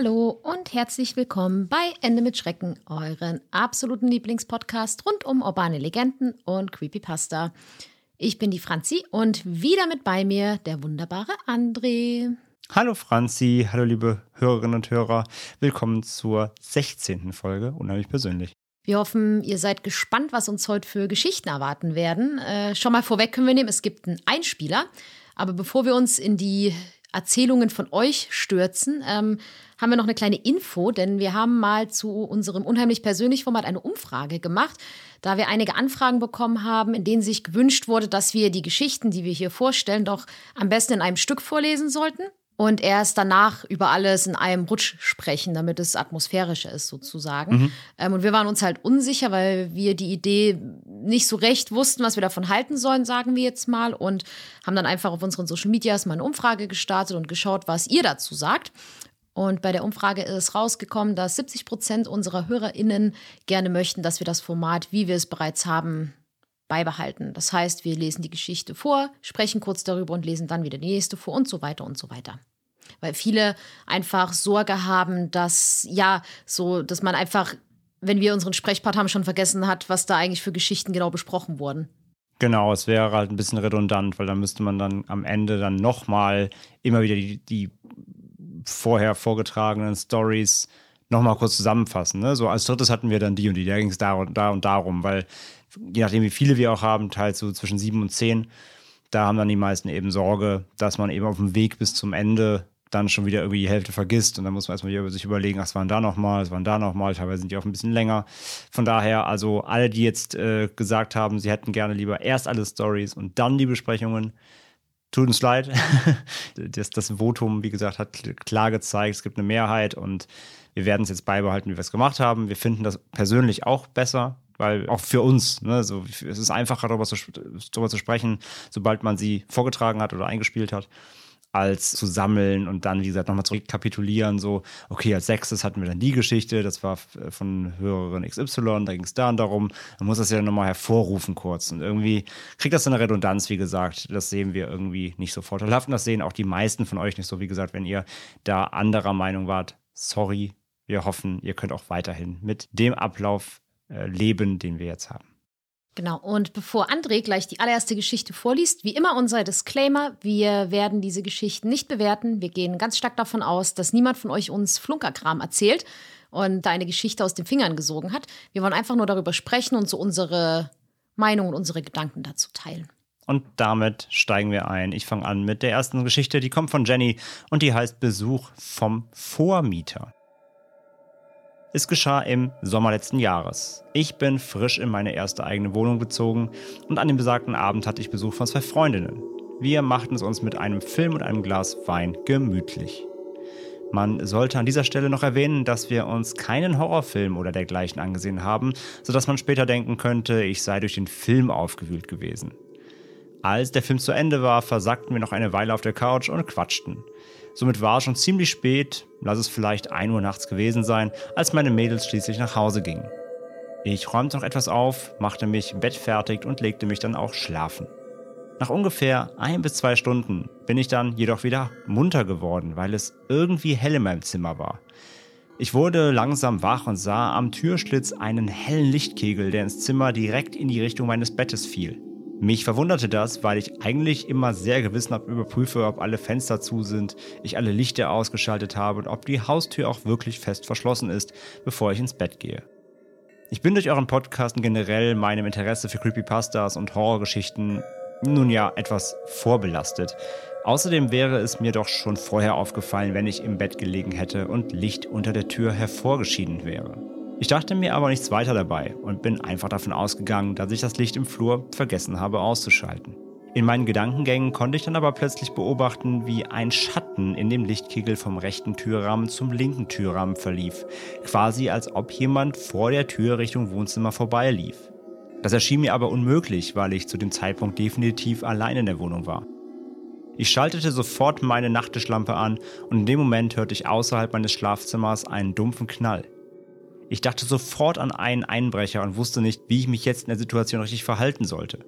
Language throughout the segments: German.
Hallo und herzlich willkommen bei Ende mit Schrecken, euren absoluten Lieblingspodcast rund um urbane Legenden und Creepypasta. Ich bin die Franzi und wieder mit bei mir der wunderbare André. Hallo Franzi, hallo liebe Hörerinnen und Hörer. Willkommen zur 16. Folge, unheimlich persönlich. Wir hoffen, ihr seid gespannt, was uns heute für Geschichten erwarten werden. Äh, schon mal vorweg können wir nehmen, es gibt einen Einspieler. Aber bevor wir uns in die Erzählungen von euch stürzen, ähm, haben wir noch eine kleine Info, denn wir haben mal zu unserem unheimlich persönlich Format eine Umfrage gemacht, da wir einige Anfragen bekommen haben, in denen sich gewünscht wurde, dass wir die Geschichten, die wir hier vorstellen, doch am besten in einem Stück vorlesen sollten und erst danach über alles in einem Rutsch sprechen, damit es atmosphärischer ist sozusagen. Ähm, und wir waren uns halt unsicher, weil wir die Idee nicht so recht wussten, was wir davon halten sollen, sagen wir jetzt mal, und haben dann einfach auf unseren Social Medias mal eine Umfrage gestartet und geschaut, was ihr dazu sagt. Und bei der Umfrage ist rausgekommen, dass 70 Prozent unserer HörerInnen gerne möchten, dass wir das Format, wie wir es bereits haben, beibehalten. Das heißt, wir lesen die Geschichte vor, sprechen kurz darüber und lesen dann wieder die nächste vor und so weiter und so weiter. Weil viele einfach Sorge haben, dass, ja, so, dass man einfach, wenn wir unseren Sprechpart haben, schon vergessen hat, was da eigentlich für Geschichten genau besprochen wurden. Genau, es wäre halt ein bisschen redundant, weil dann müsste man dann am Ende dann nochmal immer wieder die, die vorher vorgetragenen Stories nochmal kurz zusammenfassen. Ne? So als drittes hatten wir dann die und die, da ging es da und da und darum, weil je nachdem, wie viele wir auch haben, teils so zwischen sieben und zehn, da haben dann die meisten eben Sorge, dass man eben auf dem Weg bis zum Ende dann schon wieder irgendwie die Hälfte vergisst und dann muss man erstmal wieder sich überlegen, ach, was waren da nochmal, was waren da nochmal, teilweise sind die auch ein bisschen länger. Von daher, also alle, die jetzt äh, gesagt haben, sie hätten gerne lieber erst alle Stories und dann die Besprechungen, tut uns leid. das, das Votum, wie gesagt, hat klar gezeigt, es gibt eine Mehrheit und wir werden es jetzt beibehalten, wie wir es gemacht haben. Wir finden das persönlich auch besser, weil auch für uns, ne, so, es ist einfacher darüber zu, darüber zu sprechen, sobald man sie vorgetragen hat oder eingespielt hat als zu sammeln und dann, wie gesagt, nochmal zurückkapitulieren, so, okay, als sechstes hatten wir dann die Geschichte, das war von Hörerin XY, da ging es dann darum, man muss das ja nochmal hervorrufen kurz. Und irgendwie kriegt das eine Redundanz, wie gesagt, das sehen wir irgendwie nicht so vorteilhaft und das sehen auch die meisten von euch nicht so, wie gesagt, wenn ihr da anderer Meinung wart, sorry, wir hoffen, ihr könnt auch weiterhin mit dem Ablauf äh, leben, den wir jetzt haben. Genau, und bevor André gleich die allererste Geschichte vorliest, wie immer unser Disclaimer, wir werden diese Geschichten nicht bewerten. Wir gehen ganz stark davon aus, dass niemand von euch uns Flunkerkram erzählt und da eine Geschichte aus den Fingern gesogen hat. Wir wollen einfach nur darüber sprechen und so unsere Meinung und unsere Gedanken dazu teilen. Und damit steigen wir ein. Ich fange an mit der ersten Geschichte, die kommt von Jenny und die heißt Besuch vom Vormieter. Es geschah im Sommer letzten Jahres. Ich bin frisch in meine erste eigene Wohnung gezogen und an dem besagten Abend hatte ich Besuch von zwei Freundinnen. Wir machten es uns mit einem Film und einem Glas Wein gemütlich. Man sollte an dieser Stelle noch erwähnen, dass wir uns keinen Horrorfilm oder dergleichen angesehen haben, sodass man später denken könnte, ich sei durch den Film aufgewühlt gewesen. Als der Film zu Ende war, versackten wir noch eine Weile auf der Couch und quatschten. Somit war es schon ziemlich spät, lass es vielleicht 1 Uhr nachts gewesen sein, als meine Mädels schließlich nach Hause gingen. Ich räumte noch etwas auf, machte mich bettfertig und legte mich dann auch schlafen. Nach ungefähr ein bis zwei Stunden bin ich dann jedoch wieder munter geworden, weil es irgendwie hell in meinem Zimmer war. Ich wurde langsam wach und sah am Türschlitz einen hellen Lichtkegel, der ins Zimmer direkt in die Richtung meines Bettes fiel. Mich verwunderte das, weil ich eigentlich immer sehr gewissenhaft überprüfe, ob alle Fenster zu sind, ich alle Lichter ausgeschaltet habe und ob die Haustür auch wirklich fest verschlossen ist, bevor ich ins Bett gehe. Ich bin durch euren Podcast und generell meinem Interesse für Creepypastas und Horrorgeschichten nun ja etwas vorbelastet. Außerdem wäre es mir doch schon vorher aufgefallen, wenn ich im Bett gelegen hätte und Licht unter der Tür hervorgeschieden wäre. Ich dachte mir aber nichts weiter dabei und bin einfach davon ausgegangen, dass ich das Licht im Flur vergessen habe auszuschalten. In meinen Gedankengängen konnte ich dann aber plötzlich beobachten, wie ein Schatten in dem Lichtkegel vom rechten Türrahmen zum linken Türrahmen verlief, quasi als ob jemand vor der Tür Richtung Wohnzimmer vorbeilief. Das erschien mir aber unmöglich, weil ich zu dem Zeitpunkt definitiv allein in der Wohnung war. Ich schaltete sofort meine Nachttischlampe an und in dem Moment hörte ich außerhalb meines Schlafzimmers einen dumpfen Knall. Ich dachte sofort an einen Einbrecher und wusste nicht, wie ich mich jetzt in der Situation richtig verhalten sollte.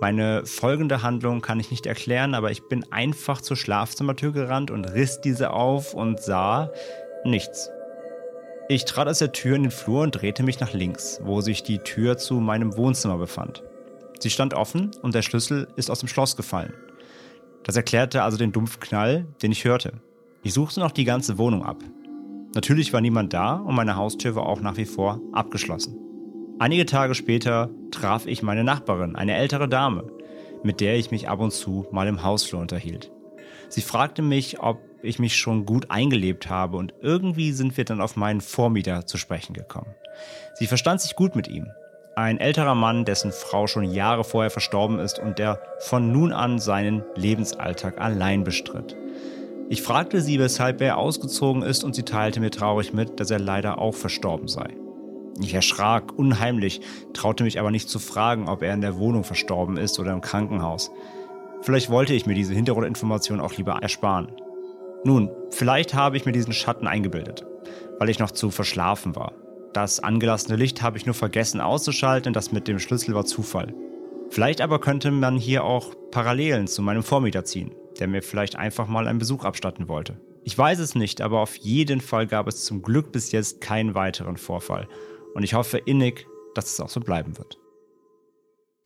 Meine folgende Handlung kann ich nicht erklären, aber ich bin einfach zur Schlafzimmertür gerannt und riss diese auf und sah nichts. Ich trat aus der Tür in den Flur und drehte mich nach links, wo sich die Tür zu meinem Wohnzimmer befand. Sie stand offen und der Schlüssel ist aus dem Schloss gefallen. Das erklärte also den dumpfen Knall, den ich hörte. Ich suchte noch die ganze Wohnung ab. Natürlich war niemand da und meine Haustür war auch nach wie vor abgeschlossen. Einige Tage später traf ich meine Nachbarin, eine ältere Dame, mit der ich mich ab und zu mal im Hausflur unterhielt. Sie fragte mich, ob ich mich schon gut eingelebt habe und irgendwie sind wir dann auf meinen Vormieter zu sprechen gekommen. Sie verstand sich gut mit ihm. Ein älterer Mann, dessen Frau schon Jahre vorher verstorben ist und der von nun an seinen Lebensalltag allein bestritt. Ich fragte sie, weshalb er ausgezogen ist und sie teilte mir traurig mit, dass er leider auch verstorben sei. Ich erschrak unheimlich, traute mich aber nicht zu fragen, ob er in der Wohnung verstorben ist oder im Krankenhaus. Vielleicht wollte ich mir diese Hintergrundinformation auch lieber ersparen. Nun, vielleicht habe ich mir diesen Schatten eingebildet, weil ich noch zu verschlafen war. Das angelassene Licht habe ich nur vergessen auszuschalten das mit dem Schlüssel war Zufall. Vielleicht aber könnte man hier auch Parallelen zu meinem Vormieter ziehen, der mir vielleicht einfach mal einen Besuch abstatten wollte. Ich weiß es nicht, aber auf jeden Fall gab es zum Glück bis jetzt keinen weiteren Vorfall. Und ich hoffe innig, dass es auch so bleiben wird.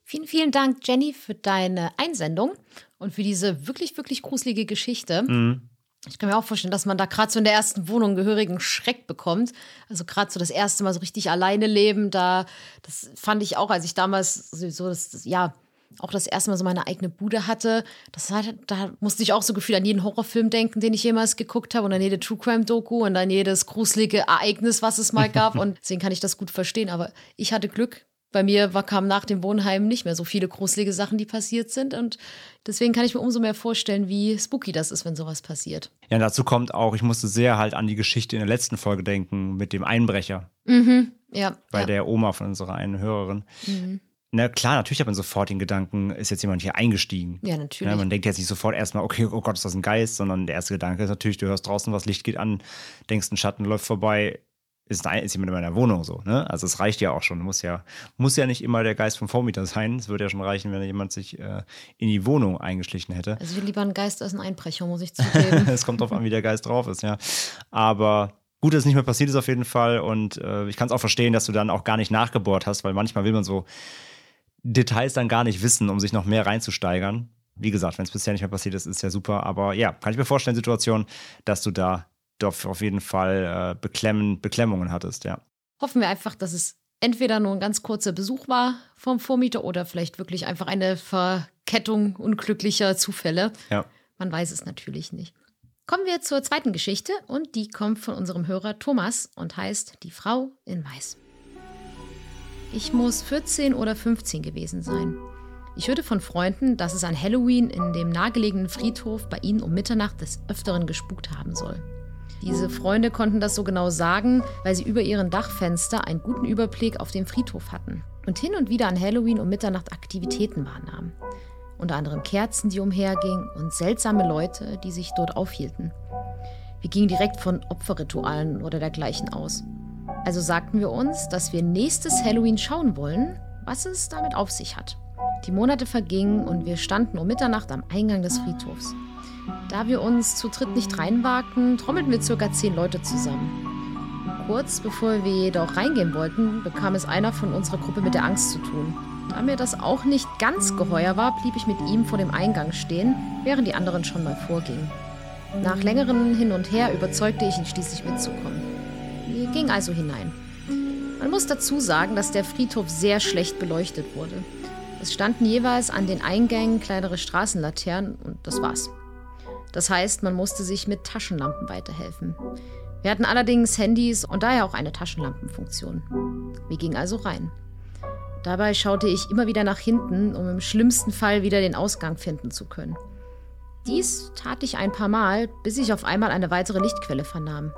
Vielen, vielen Dank, Jenny, für deine Einsendung und für diese wirklich, wirklich gruselige Geschichte. Mhm. Ich kann mir auch vorstellen, dass man da gerade so in der ersten Wohnung gehörigen Schreck bekommt. Also gerade so das erste Mal so richtig alleine leben, da, das fand ich auch, als ich damals so das, ja, auch das erste Mal so meine eigene Bude hatte, das hat, da musste ich auch so gefühlt an jeden Horrorfilm denken, den ich jemals geguckt habe und an jede True Crime Doku und an jedes gruselige Ereignis, was es mal gab und deswegen kann ich das gut verstehen, aber ich hatte Glück. Bei mir war, kam nach dem Wohnheim nicht mehr so viele gruselige Sachen, die passiert sind. Und deswegen kann ich mir umso mehr vorstellen, wie spooky das ist, wenn sowas passiert. Ja, dazu kommt auch, ich musste sehr halt an die Geschichte in der letzten Folge denken mit dem Einbrecher. Mhm, ja. Bei ja. der Oma von unserer einen Hörerin. Mhm. Na klar, natürlich hat man sofort den Gedanken, ist jetzt jemand hier eingestiegen. Ja, natürlich. Ja, man denkt jetzt nicht sofort erstmal, okay, oh Gott, ist das ein Geist, sondern der erste Gedanke ist natürlich, du hörst draußen was, Licht geht an, denkst, ein Schatten läuft vorbei, ist, ein, ist jemand in meiner Wohnung so. Ne? Also es reicht ja auch schon. Muss ja, muss ja nicht immer der Geist vom Vormieter sein. Es würde ja schon reichen, wenn jemand sich äh, in die Wohnung eingeschlichen hätte. Also ich will lieber einen Geist als einen Einbrecher, muss ich zugeben. Es kommt drauf an, wie der Geist drauf ist, ja. Aber gut, dass es nicht mehr passiert ist auf jeden Fall. Und äh, ich kann es auch verstehen, dass du dann auch gar nicht nachgebohrt hast, weil manchmal will man so Details dann gar nicht wissen, um sich noch mehr reinzusteigern. Wie gesagt, wenn es bisher nicht mehr passiert ist, ist ja super. Aber ja, kann ich mir vorstellen, Situation, dass du da doch auf jeden Fall äh, Beklemmen, Beklemmungen hattest, ja. Hoffen wir einfach, dass es entweder nur ein ganz kurzer Besuch war vom Vormieter oder vielleicht wirklich einfach eine Verkettung unglücklicher Zufälle. Ja. Man weiß es natürlich nicht. Kommen wir zur zweiten Geschichte und die kommt von unserem Hörer Thomas und heißt Die Frau in Weiß. Ich muss 14 oder 15 gewesen sein. Ich hörte von Freunden, dass es an Halloween in dem nahegelegenen Friedhof bei ihnen um Mitternacht des Öfteren gespukt haben soll. Diese Freunde konnten das so genau sagen, weil sie über ihren Dachfenster einen guten Überblick auf den Friedhof hatten und hin und wieder an Halloween um Mitternacht Aktivitäten wahrnahmen. Unter anderem Kerzen, die umhergingen und seltsame Leute, die sich dort aufhielten. Wir gingen direkt von Opferritualen oder dergleichen aus. Also sagten wir uns, dass wir nächstes Halloween schauen wollen, was es damit auf sich hat. Die Monate vergingen und wir standen um Mitternacht am Eingang des Friedhofs. Da wir uns zu dritt nicht reinwagten, trommelten wir circa zehn Leute zusammen. Kurz bevor wir jedoch reingehen wollten, bekam es einer von unserer Gruppe mit der Angst zu tun. Da mir das auch nicht ganz geheuer war, blieb ich mit ihm vor dem Eingang stehen, während die anderen schon mal vorgingen. Nach längerem Hin und Her überzeugte ich ihn schließlich mitzukommen. Gingen also hinein. Man muss dazu sagen, dass der Friedhof sehr schlecht beleuchtet wurde. Es standen jeweils an den Eingängen kleinere Straßenlaternen und das war's. Das heißt, man musste sich mit Taschenlampen weiterhelfen. Wir hatten allerdings Handys und daher auch eine Taschenlampenfunktion. Wir gingen also rein. Dabei schaute ich immer wieder nach hinten, um im schlimmsten Fall wieder den Ausgang finden zu können. Dies tat ich ein paar Mal, bis ich auf einmal eine weitere Lichtquelle vernahm.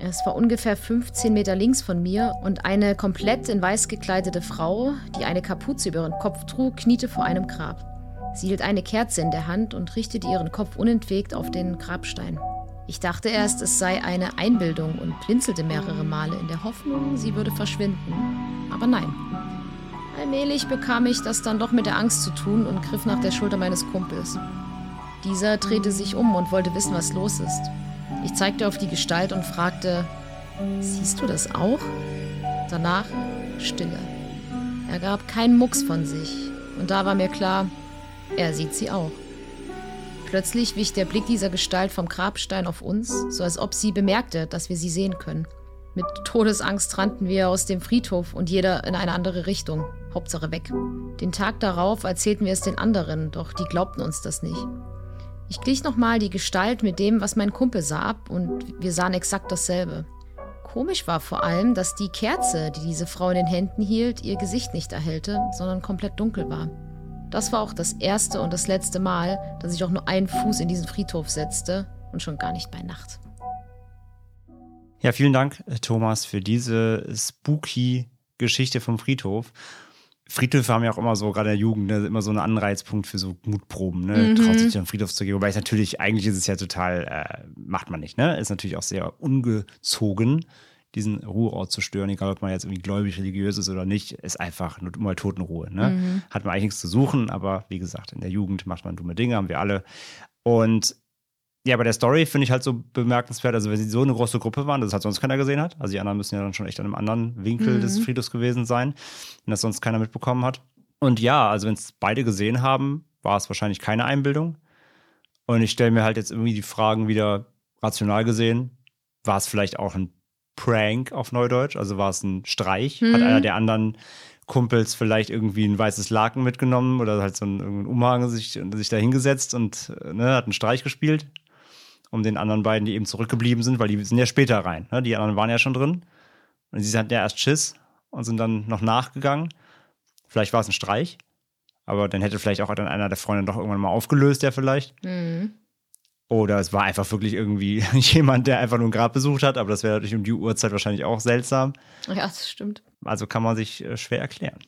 Es war ungefähr 15 Meter links von mir und eine komplett in weiß gekleidete Frau, die eine Kapuze über ihren Kopf trug, kniete vor einem Grab. Sie hielt eine Kerze in der Hand und richtete ihren Kopf unentwegt auf den Grabstein. Ich dachte erst, es sei eine Einbildung und blinzelte mehrere Male in der Hoffnung, sie würde verschwinden. Aber nein. Allmählich bekam ich das dann doch mit der Angst zu tun und griff nach der Schulter meines Kumpels. Dieser drehte sich um und wollte wissen, was los ist. Ich zeigte auf die Gestalt und fragte, siehst du das auch? Danach Stille. Er gab keinen Mucks von sich. Und da war mir klar, er sieht sie auch. Plötzlich wich der Blick dieser Gestalt vom Grabstein auf uns, so als ob sie bemerkte, dass wir sie sehen können. Mit Todesangst rannten wir aus dem Friedhof und jeder in eine andere Richtung. Hauptsache weg. Den Tag darauf erzählten wir es den anderen, doch die glaubten uns das nicht. Ich glich nochmal die Gestalt mit dem, was mein Kumpel sah, ab und wir sahen exakt dasselbe. Komisch war vor allem, dass die Kerze, die diese Frau in den Händen hielt, ihr Gesicht nicht erhellte, sondern komplett dunkel war. Das war auch das erste und das letzte Mal, dass ich auch nur einen Fuß in diesen Friedhof setzte und schon gar nicht bei Nacht. Ja, vielen Dank, Thomas, für diese spooky Geschichte vom Friedhof. Friedhöfe haben ja auch immer so, gerade der Jugend, ne, immer so einen Anreizpunkt für so Mutproben, ne? Mhm. Traut sich den Friedhof zu gehen. Wobei es natürlich, eigentlich ist es ja total, äh, macht man nicht, ne? Ist natürlich auch sehr ungezogen, diesen Ruheort zu stören, egal ob man jetzt irgendwie gläubig, religiös ist oder nicht, ist einfach nur mal Totenruhe, ne? Mhm. Hat man eigentlich nichts zu suchen, aber wie gesagt, in der Jugend macht man dumme Dinge, haben wir alle. Und ja, bei der Story finde ich halt so bemerkenswert, also wenn sie so eine große Gruppe waren, dass es halt sonst keiner gesehen hat. Also die anderen müssen ja dann schon echt an einem anderen Winkel Mhm. des Friedhofs gewesen sein, wenn das sonst keiner mitbekommen hat. Und ja, also wenn es beide gesehen haben, war es wahrscheinlich keine Einbildung. Und ich stelle mir halt jetzt irgendwie die Fragen wieder rational gesehen, war es vielleicht auch ein Prank auf Neudeutsch? Also war es ein Streich? Hat Mhm. einer der anderen Kumpels vielleicht irgendwie ein weißes Laken mitgenommen oder halt so einen, irgendeinen Umhang sich, sich da hingesetzt und äh, ne, hat einen Streich gespielt? Um den anderen beiden, die eben zurückgeblieben sind, weil die sind ja später rein. Ne? Die anderen waren ja schon drin. Und sie hatten ja erst Schiss und sind dann noch nachgegangen. Vielleicht war es ein Streich, aber dann hätte vielleicht auch dann einer der Freunde doch irgendwann mal aufgelöst, der vielleicht. Mhm. Oder es war einfach wirklich irgendwie jemand, der einfach nur ein Grab besucht hat, aber das wäre natürlich um die Uhrzeit wahrscheinlich auch seltsam. Ja, das stimmt. Also kann man sich äh, schwer erklären.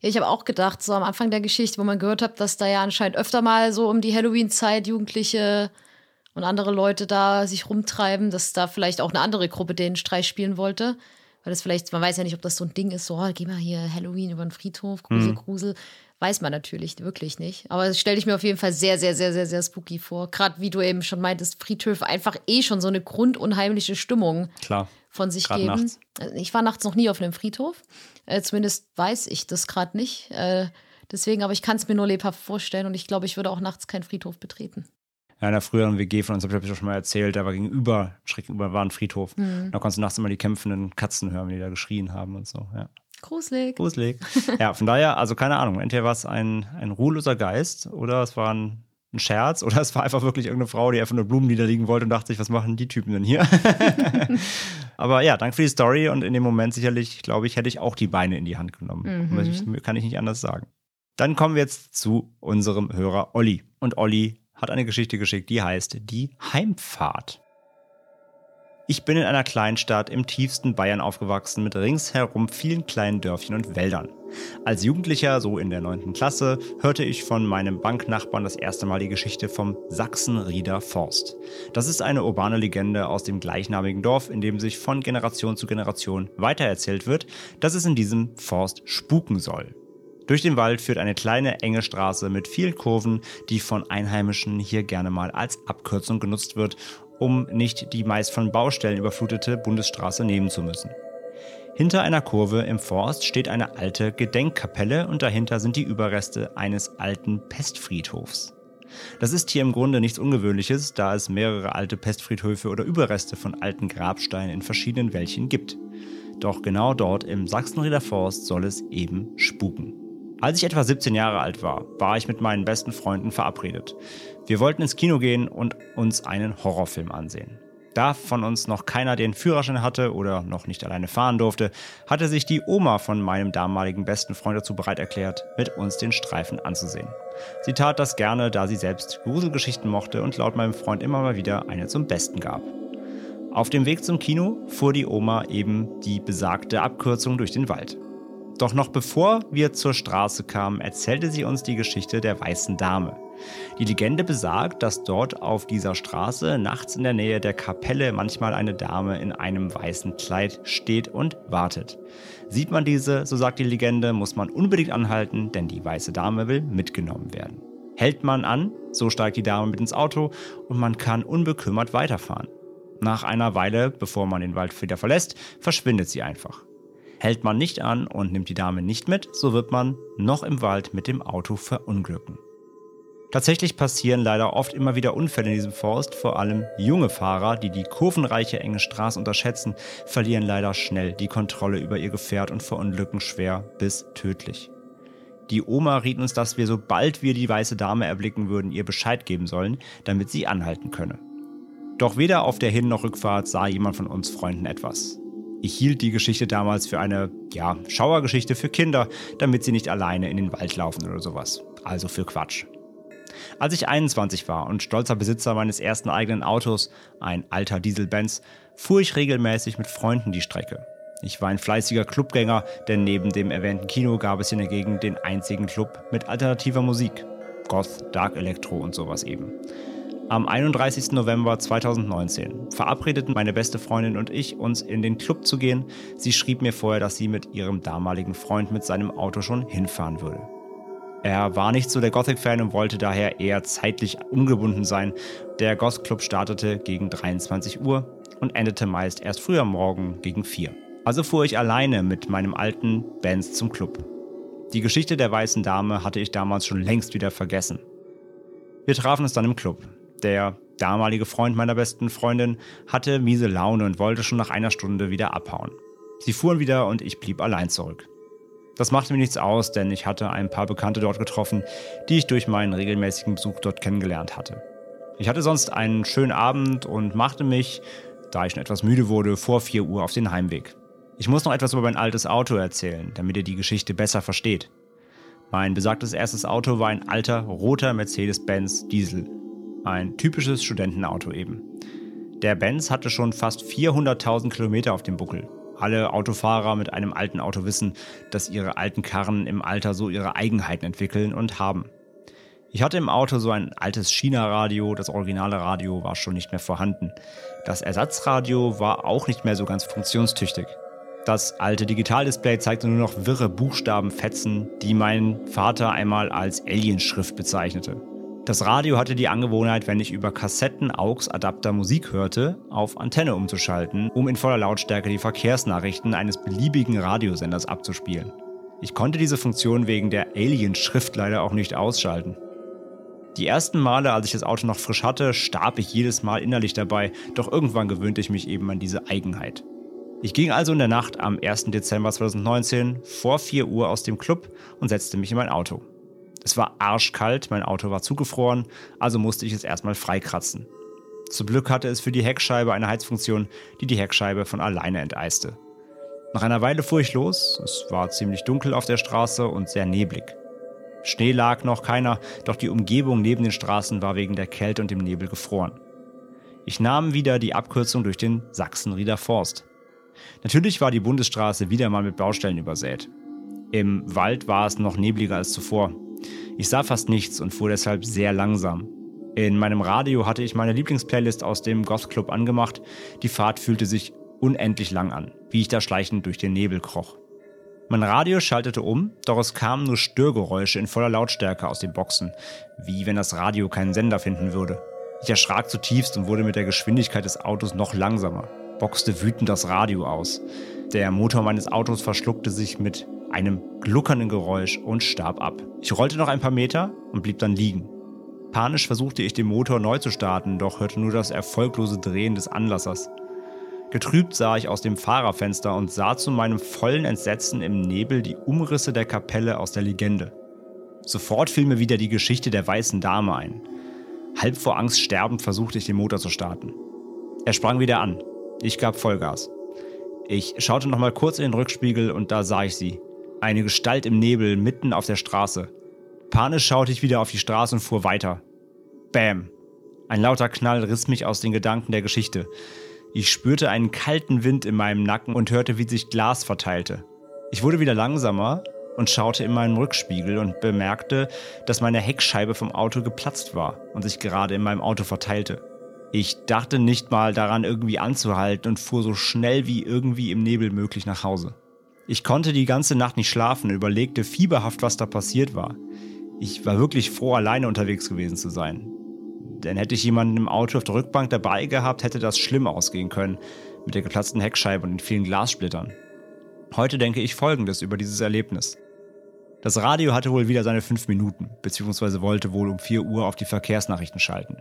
Ja, ich habe auch gedacht, so am Anfang der Geschichte, wo man gehört hat, dass da ja anscheinend öfter mal so um die Halloween-Zeit Jugendliche und andere Leute da sich rumtreiben, dass da vielleicht auch eine andere Gruppe den Streich spielen wollte. Weil das vielleicht, man weiß ja nicht, ob das so ein Ding ist, so, oh, geh mal hier Halloween über den Friedhof, Grusel, Mhm. Grusel. Weiß man natürlich wirklich nicht. Aber das stelle ich mir auf jeden Fall sehr, sehr, sehr, sehr, sehr spooky vor. Gerade wie du eben schon meintest, Friedhöfe einfach eh schon so eine grundunheimliche Stimmung Klar. von sich Grad geben. nachts. Also Ich war nachts noch nie auf einem Friedhof. Äh, zumindest weiß ich das gerade nicht. Äh, deswegen, aber ich kann es mir nur lebhaft vorstellen und ich glaube, ich würde auch nachts keinen Friedhof betreten. Ja, in der früheren WG von uns, habe ich auch schon mal erzählt, da war gegenüber, schräg gegenüber war ein Friedhof. Mhm. Da konntest du nachts immer die kämpfenden Katzen hören, die da geschrien haben und so. Ja. Gruselig. Gruselig. ja, von daher, also keine Ahnung, entweder war es ein, ein ruheloser Geist oder es war ein, ein Scherz oder es war einfach wirklich irgendeine Frau, die einfach nur Blumen niederliegen wollte und dachte sich, was machen die Typen denn hier? Aber ja, danke für die Story und in dem Moment sicherlich, glaube ich, hätte ich auch die Beine in die Hand genommen. Mhm. Kann ich nicht anders sagen. Dann kommen wir jetzt zu unserem Hörer Olli. Und Olli hat eine Geschichte geschickt, die heißt Die Heimfahrt. Ich bin in einer Kleinstadt im tiefsten Bayern aufgewachsen mit ringsherum vielen kleinen Dörfchen und Wäldern. Als Jugendlicher, so in der 9. Klasse, hörte ich von meinem Banknachbarn das erste Mal die Geschichte vom Sachsenrieder Forst. Das ist eine urbane Legende aus dem gleichnamigen Dorf, in dem sich von Generation zu Generation weitererzählt wird, dass es in diesem Forst spuken soll. Durch den Wald führt eine kleine, enge Straße mit vielen Kurven, die von Einheimischen hier gerne mal als Abkürzung genutzt wird, um nicht die meist von Baustellen überflutete Bundesstraße nehmen zu müssen. Hinter einer Kurve im Forst steht eine alte Gedenkkapelle und dahinter sind die Überreste eines alten Pestfriedhofs. Das ist hier im Grunde nichts Ungewöhnliches, da es mehrere alte Pestfriedhöfe oder Überreste von alten Grabsteinen in verschiedenen Wäldchen gibt. Doch genau dort im Sachsenrieder Forst soll es eben spuken. Als ich etwa 17 Jahre alt war, war ich mit meinen besten Freunden verabredet. Wir wollten ins Kino gehen und uns einen Horrorfilm ansehen. Da von uns noch keiner den Führerschein hatte oder noch nicht alleine fahren durfte, hatte sich die Oma von meinem damaligen besten Freund dazu bereit erklärt, mit uns den Streifen anzusehen. Sie tat das gerne, da sie selbst Gruselgeschichten mochte und laut meinem Freund immer mal wieder eine zum Besten gab. Auf dem Weg zum Kino fuhr die Oma eben die besagte Abkürzung durch den Wald. Doch noch bevor wir zur Straße kamen, erzählte sie uns die Geschichte der weißen Dame. Die Legende besagt, dass dort auf dieser Straße nachts in der Nähe der Kapelle manchmal eine Dame in einem weißen Kleid steht und wartet. Sieht man diese, so sagt die Legende, muss man unbedingt anhalten, denn die weiße Dame will mitgenommen werden. Hält man an, so steigt die Dame mit ins Auto und man kann unbekümmert weiterfahren. Nach einer Weile, bevor man den Wald wieder verlässt, verschwindet sie einfach. Hält man nicht an und nimmt die Dame nicht mit, so wird man noch im Wald mit dem Auto verunglücken. Tatsächlich passieren leider oft immer wieder Unfälle in diesem Forst, vor allem junge Fahrer, die die kurvenreiche enge Straße unterschätzen, verlieren leider schnell die Kontrolle über ihr Gefährt und verunglücken schwer bis tödlich. Die Oma riet uns, dass wir, sobald wir die weiße Dame erblicken würden, ihr Bescheid geben sollen, damit sie anhalten könne. Doch weder auf der Hin- noch Rückfahrt sah jemand von uns Freunden etwas. Ich hielt die Geschichte damals für eine, ja, Schauergeschichte für Kinder, damit sie nicht alleine in den Wald laufen oder sowas. Also für Quatsch. Als ich 21 war und stolzer Besitzer meines ersten eigenen Autos, ein alter Diesel-Benz, fuhr ich regelmäßig mit Freunden die Strecke. Ich war ein fleißiger Clubgänger, denn neben dem erwähnten Kino gab es in der Gegend den einzigen Club mit alternativer Musik. Goth, Dark Electro und sowas eben. Am 31. November 2019 verabredeten meine beste Freundin und ich, uns in den Club zu gehen. Sie schrieb mir vorher, dass sie mit ihrem damaligen Freund mit seinem Auto schon hinfahren würde. Er war nicht so der Gothic-Fan und wollte daher eher zeitlich ungebunden sein. Der Goth Club startete gegen 23 Uhr und endete meist erst früh am Morgen gegen 4. Also fuhr ich alleine mit meinem alten Benz zum Club. Die Geschichte der weißen Dame hatte ich damals schon längst wieder vergessen. Wir trafen uns dann im Club. Der damalige Freund meiner besten Freundin hatte miese Laune und wollte schon nach einer Stunde wieder abhauen. Sie fuhren wieder und ich blieb allein zurück. Das machte mir nichts aus, denn ich hatte ein paar Bekannte dort getroffen, die ich durch meinen regelmäßigen Besuch dort kennengelernt hatte. Ich hatte sonst einen schönen Abend und machte mich, da ich schon etwas müde wurde, vor 4 Uhr auf den Heimweg. Ich muss noch etwas über mein altes Auto erzählen, damit ihr die Geschichte besser versteht. Mein besagtes erstes Auto war ein alter roter Mercedes-Benz Diesel ein typisches Studentenauto eben. Der Benz hatte schon fast 400.000 Kilometer auf dem Buckel. Alle Autofahrer mit einem alten Auto wissen, dass ihre alten Karren im Alter so ihre Eigenheiten entwickeln und haben. Ich hatte im Auto so ein altes China-Radio, das originale Radio war schon nicht mehr vorhanden. Das Ersatzradio war auch nicht mehr so ganz funktionstüchtig. Das alte Digitaldisplay zeigte nur noch wirre Buchstabenfetzen, die mein Vater einmal als Alienschrift bezeichnete. Das Radio hatte die Angewohnheit, wenn ich über Kassetten-AUX-Adapter Musik hörte, auf Antenne umzuschalten, um in voller Lautstärke die Verkehrsnachrichten eines beliebigen Radiosenders abzuspielen. Ich konnte diese Funktion wegen der Alien-Schrift leider auch nicht ausschalten. Die ersten Male, als ich das Auto noch frisch hatte, starb ich jedes Mal innerlich dabei, doch irgendwann gewöhnte ich mich eben an diese Eigenheit. Ich ging also in der Nacht am 1. Dezember 2019 vor 4 Uhr aus dem Club und setzte mich in mein Auto. Es war arschkalt, mein Auto war zugefroren, also musste ich es erstmal freikratzen. Zum Glück hatte es für die Heckscheibe eine Heizfunktion, die die Heckscheibe von alleine enteiste. Nach einer Weile fuhr ich los, es war ziemlich dunkel auf der Straße und sehr neblig. Schnee lag noch keiner, doch die Umgebung neben den Straßen war wegen der Kälte und dem Nebel gefroren. Ich nahm wieder die Abkürzung durch den Sachsenrieder Forst. Natürlich war die Bundesstraße wieder mal mit Baustellen übersät. Im Wald war es noch nebliger als zuvor. Ich sah fast nichts und fuhr deshalb sehr langsam. In meinem Radio hatte ich meine Lieblingsplaylist aus dem Goth Club angemacht. Die Fahrt fühlte sich unendlich lang an, wie ich da schleichend durch den Nebel kroch. Mein Radio schaltete um, doch es kamen nur Störgeräusche in voller Lautstärke aus den Boxen, wie wenn das Radio keinen Sender finden würde. Ich erschrak zutiefst und wurde mit der Geschwindigkeit des Autos noch langsamer, boxte wütend das Radio aus. Der Motor meines Autos verschluckte sich mit einem gluckernden Geräusch und starb ab. Ich rollte noch ein paar Meter und blieb dann liegen. Panisch versuchte ich den Motor neu zu starten, doch hörte nur das erfolglose Drehen des Anlassers. Getrübt sah ich aus dem Fahrerfenster und sah zu meinem vollen Entsetzen im Nebel die Umrisse der Kapelle aus der Legende. Sofort fiel mir wieder die Geschichte der weißen Dame ein. Halb vor Angst sterbend versuchte ich den Motor zu starten. Er sprang wieder an. Ich gab Vollgas. Ich schaute noch mal kurz in den Rückspiegel und da sah ich sie. Eine Gestalt im Nebel mitten auf der Straße. Panisch schaute ich wieder auf die Straße und fuhr weiter. Bäm. Ein lauter Knall riss mich aus den Gedanken der Geschichte. Ich spürte einen kalten Wind in meinem Nacken und hörte, wie sich Glas verteilte. Ich wurde wieder langsamer und schaute in meinen Rückspiegel und bemerkte, dass meine Heckscheibe vom Auto geplatzt war und sich gerade in meinem Auto verteilte. Ich dachte nicht mal daran, irgendwie anzuhalten und fuhr so schnell wie irgendwie im Nebel möglich nach Hause. Ich konnte die ganze Nacht nicht schlafen und überlegte fieberhaft, was da passiert war. Ich war wirklich froh, alleine unterwegs gewesen zu sein. Denn hätte ich jemanden im Auto auf der Rückbank dabei gehabt, hätte das schlimm ausgehen können, mit der geplatzten Heckscheibe und den vielen Glassplittern. Heute denke ich Folgendes über dieses Erlebnis. Das Radio hatte wohl wieder seine fünf Minuten, beziehungsweise wollte wohl um 4 Uhr auf die Verkehrsnachrichten schalten.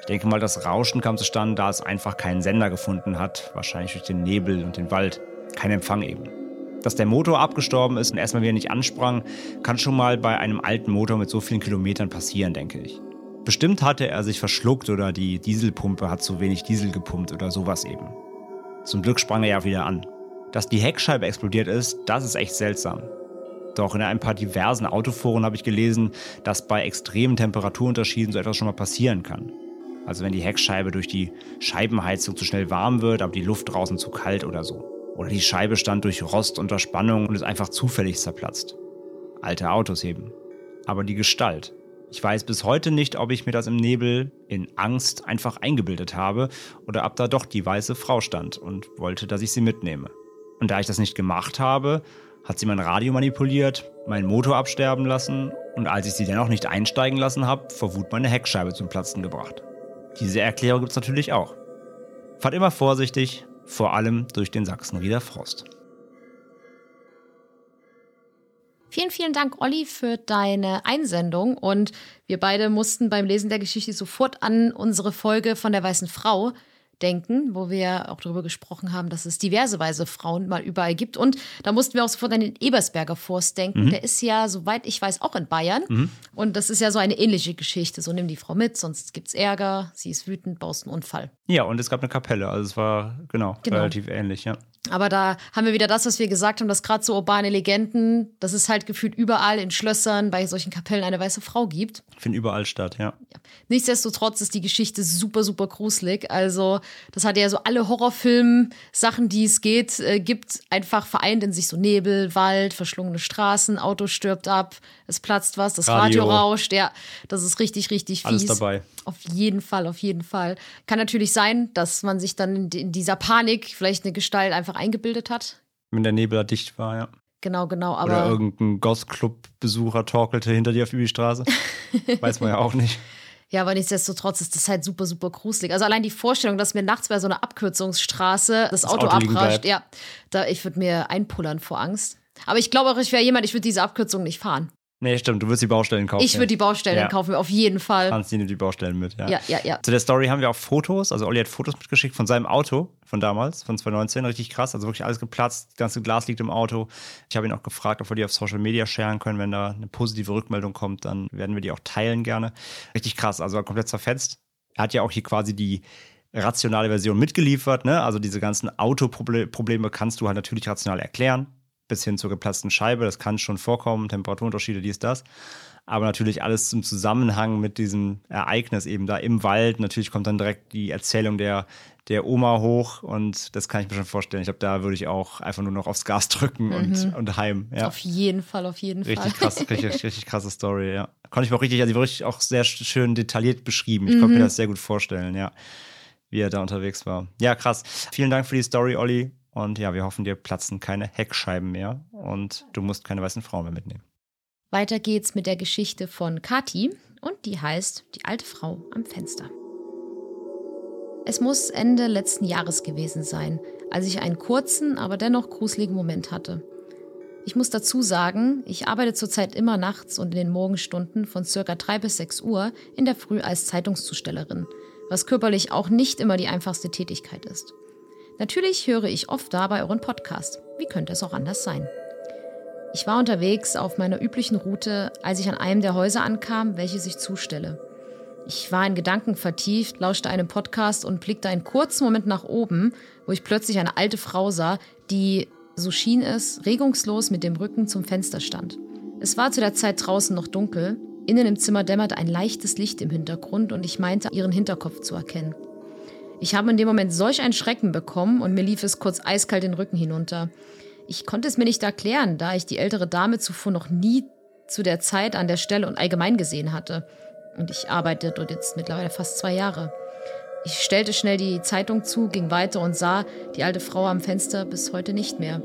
Ich denke mal, das Rauschen kam zustande, da es einfach keinen Sender gefunden hat, wahrscheinlich durch den Nebel und den Wald. Kein Empfang eben. Dass der Motor abgestorben ist und erstmal wieder nicht ansprang, kann schon mal bei einem alten Motor mit so vielen Kilometern passieren, denke ich. Bestimmt hatte er sich verschluckt oder die Dieselpumpe hat zu wenig Diesel gepumpt oder sowas eben. Zum Glück sprang er ja wieder an. Dass die Heckscheibe explodiert ist, das ist echt seltsam. Doch in ein paar diversen Autoforen habe ich gelesen, dass bei extremen Temperaturunterschieden so etwas schon mal passieren kann. Also wenn die Heckscheibe durch die Scheibenheizung zu schnell warm wird, aber die Luft draußen zu kalt oder so. Oder die Scheibe stand durch Rost unter Spannung und ist einfach zufällig zerplatzt. Alte Autos eben. Aber die Gestalt. Ich weiß bis heute nicht, ob ich mir das im Nebel in Angst einfach eingebildet habe oder ob da doch die weiße Frau stand und wollte, dass ich sie mitnehme. Und da ich das nicht gemacht habe, hat sie mein Radio manipuliert, meinen Motor absterben lassen und als ich sie dennoch nicht einsteigen lassen habe, vor Wut meine Heckscheibe zum Platzen gebracht. Diese Erklärung gibt es natürlich auch. Fahrt immer vorsichtig, vor allem durch den Sachsenrieder Frost. Vielen, vielen Dank, Olli, für deine Einsendung. Und wir beide mussten beim Lesen der Geschichte sofort an unsere Folge von der Weißen Frau denken, wo wir auch darüber gesprochen haben, dass es diverse weise Frauen mal überall gibt. Und da mussten wir auch sofort an den Ebersberger Forst denken. Mhm. Der ist ja, soweit ich weiß, auch in Bayern. Mhm. Und das ist ja so eine ähnliche Geschichte. So nimm die Frau mit, sonst gibt es Ärger, sie ist wütend, baust einen Unfall. Ja, und es gab eine Kapelle. Also es war genau, genau. relativ ähnlich, ja. Aber da haben wir wieder das, was wir gesagt haben, dass gerade so urbane Legenden, dass es halt gefühlt überall in Schlössern, bei solchen Kapellen eine weiße Frau gibt. Finden überall statt, ja. ja. Nichtsdestotrotz ist die Geschichte super, super gruselig. Also, das hat ja so alle Horrorfilm-Sachen, die es geht, äh, gibt, einfach vereint in sich so Nebel, Wald, verschlungene Straßen, Auto stirbt ab, es platzt was, das Radio, Radio rauscht. Ja, das ist richtig, richtig fies. Alles dabei. Auf jeden Fall, auf jeden Fall. Kann natürlich sein, dass man sich dann in dieser Panik vielleicht eine Gestalt einfach eingebildet hat. Wenn der Nebel dicht war, ja. Genau, genau. Aber Oder irgendein Goth-Club-Besucher torkelte hinter dir auf die Straße. Weiß man ja auch nicht. Ja, aber nichtsdestotrotz ist das halt super, super gruselig. Also allein die Vorstellung, dass mir nachts bei so einer Abkürzungsstraße das, das Auto, Auto abrascht, ja, da ich würde mir einpullern vor Angst. Aber ich glaube auch, ich wäre jemand, ich würde diese Abkürzung nicht fahren. Nee, stimmt. Du würdest die Baustellen kaufen. Ich würde die Baustellen ja. kaufen, auf jeden Fall. Hans nimmt die Baustellen mit, ja. Ja, ja, ja. Zu der Story haben wir auch Fotos. Also Olli hat Fotos mitgeschickt von seinem Auto von damals, von 2019. Richtig krass. Also wirklich alles geplatzt. Das ganze Glas liegt im Auto. Ich habe ihn auch gefragt, ob wir die auf Social Media sharen können. Wenn da eine positive Rückmeldung kommt, dann werden wir die auch teilen gerne. Richtig krass. Also komplett zerfetzt. Er hat ja auch hier quasi die rationale Version mitgeliefert. Ne? Also diese ganzen Autoprobleme kannst du halt natürlich rational erklären bis hin zur geplatzten Scheibe. Das kann schon vorkommen, Temperaturunterschiede, dies, das. Aber natürlich alles im Zusammenhang mit diesem Ereignis eben da im Wald. Natürlich kommt dann direkt die Erzählung der, der Oma hoch und das kann ich mir schon vorstellen. Ich glaube, da würde ich auch einfach nur noch aufs Gas drücken mhm. und, und heim. Ja. Auf jeden Fall, auf jeden richtig Fall. Krass, richtig, richtig krasse Story, ja. Konnte ich mir auch richtig, also richtig auch sehr schön detailliert beschrieben. Ich mhm. konnte mir das sehr gut vorstellen, ja, wie er da unterwegs war. Ja, krass. Vielen Dank für die Story, Olli. Und ja, wir hoffen, dir platzen keine Heckscheiben mehr und du musst keine weißen Frauen mehr mitnehmen. Weiter geht's mit der Geschichte von Kati und die heißt Die alte Frau am Fenster. Es muss Ende letzten Jahres gewesen sein, als ich einen kurzen, aber dennoch gruseligen Moment hatte. Ich muss dazu sagen, ich arbeite zurzeit immer nachts und in den Morgenstunden von circa 3 bis 6 Uhr in der Früh als Zeitungszustellerin, was körperlich auch nicht immer die einfachste Tätigkeit ist. Natürlich höre ich oft dabei euren Podcast. Wie könnte es auch anders sein? Ich war unterwegs auf meiner üblichen Route, als ich an einem der Häuser ankam, welche ich zustelle. Ich war in Gedanken vertieft, lauschte einem Podcast und blickte einen kurzen Moment nach oben, wo ich plötzlich eine alte Frau sah, die, so schien es, regungslos mit dem Rücken zum Fenster stand. Es war zu der Zeit draußen noch dunkel, innen im Zimmer dämmerte ein leichtes Licht im Hintergrund und ich meinte, ihren Hinterkopf zu erkennen. Ich habe in dem Moment solch einen Schrecken bekommen und mir lief es kurz eiskalt den Rücken hinunter. Ich konnte es mir nicht erklären, da ich die ältere Dame zuvor noch nie zu der Zeit an der Stelle und allgemein gesehen hatte. Und ich arbeite dort jetzt mittlerweile fast zwei Jahre. Ich stellte schnell die Zeitung zu, ging weiter und sah die alte Frau am Fenster bis heute nicht mehr.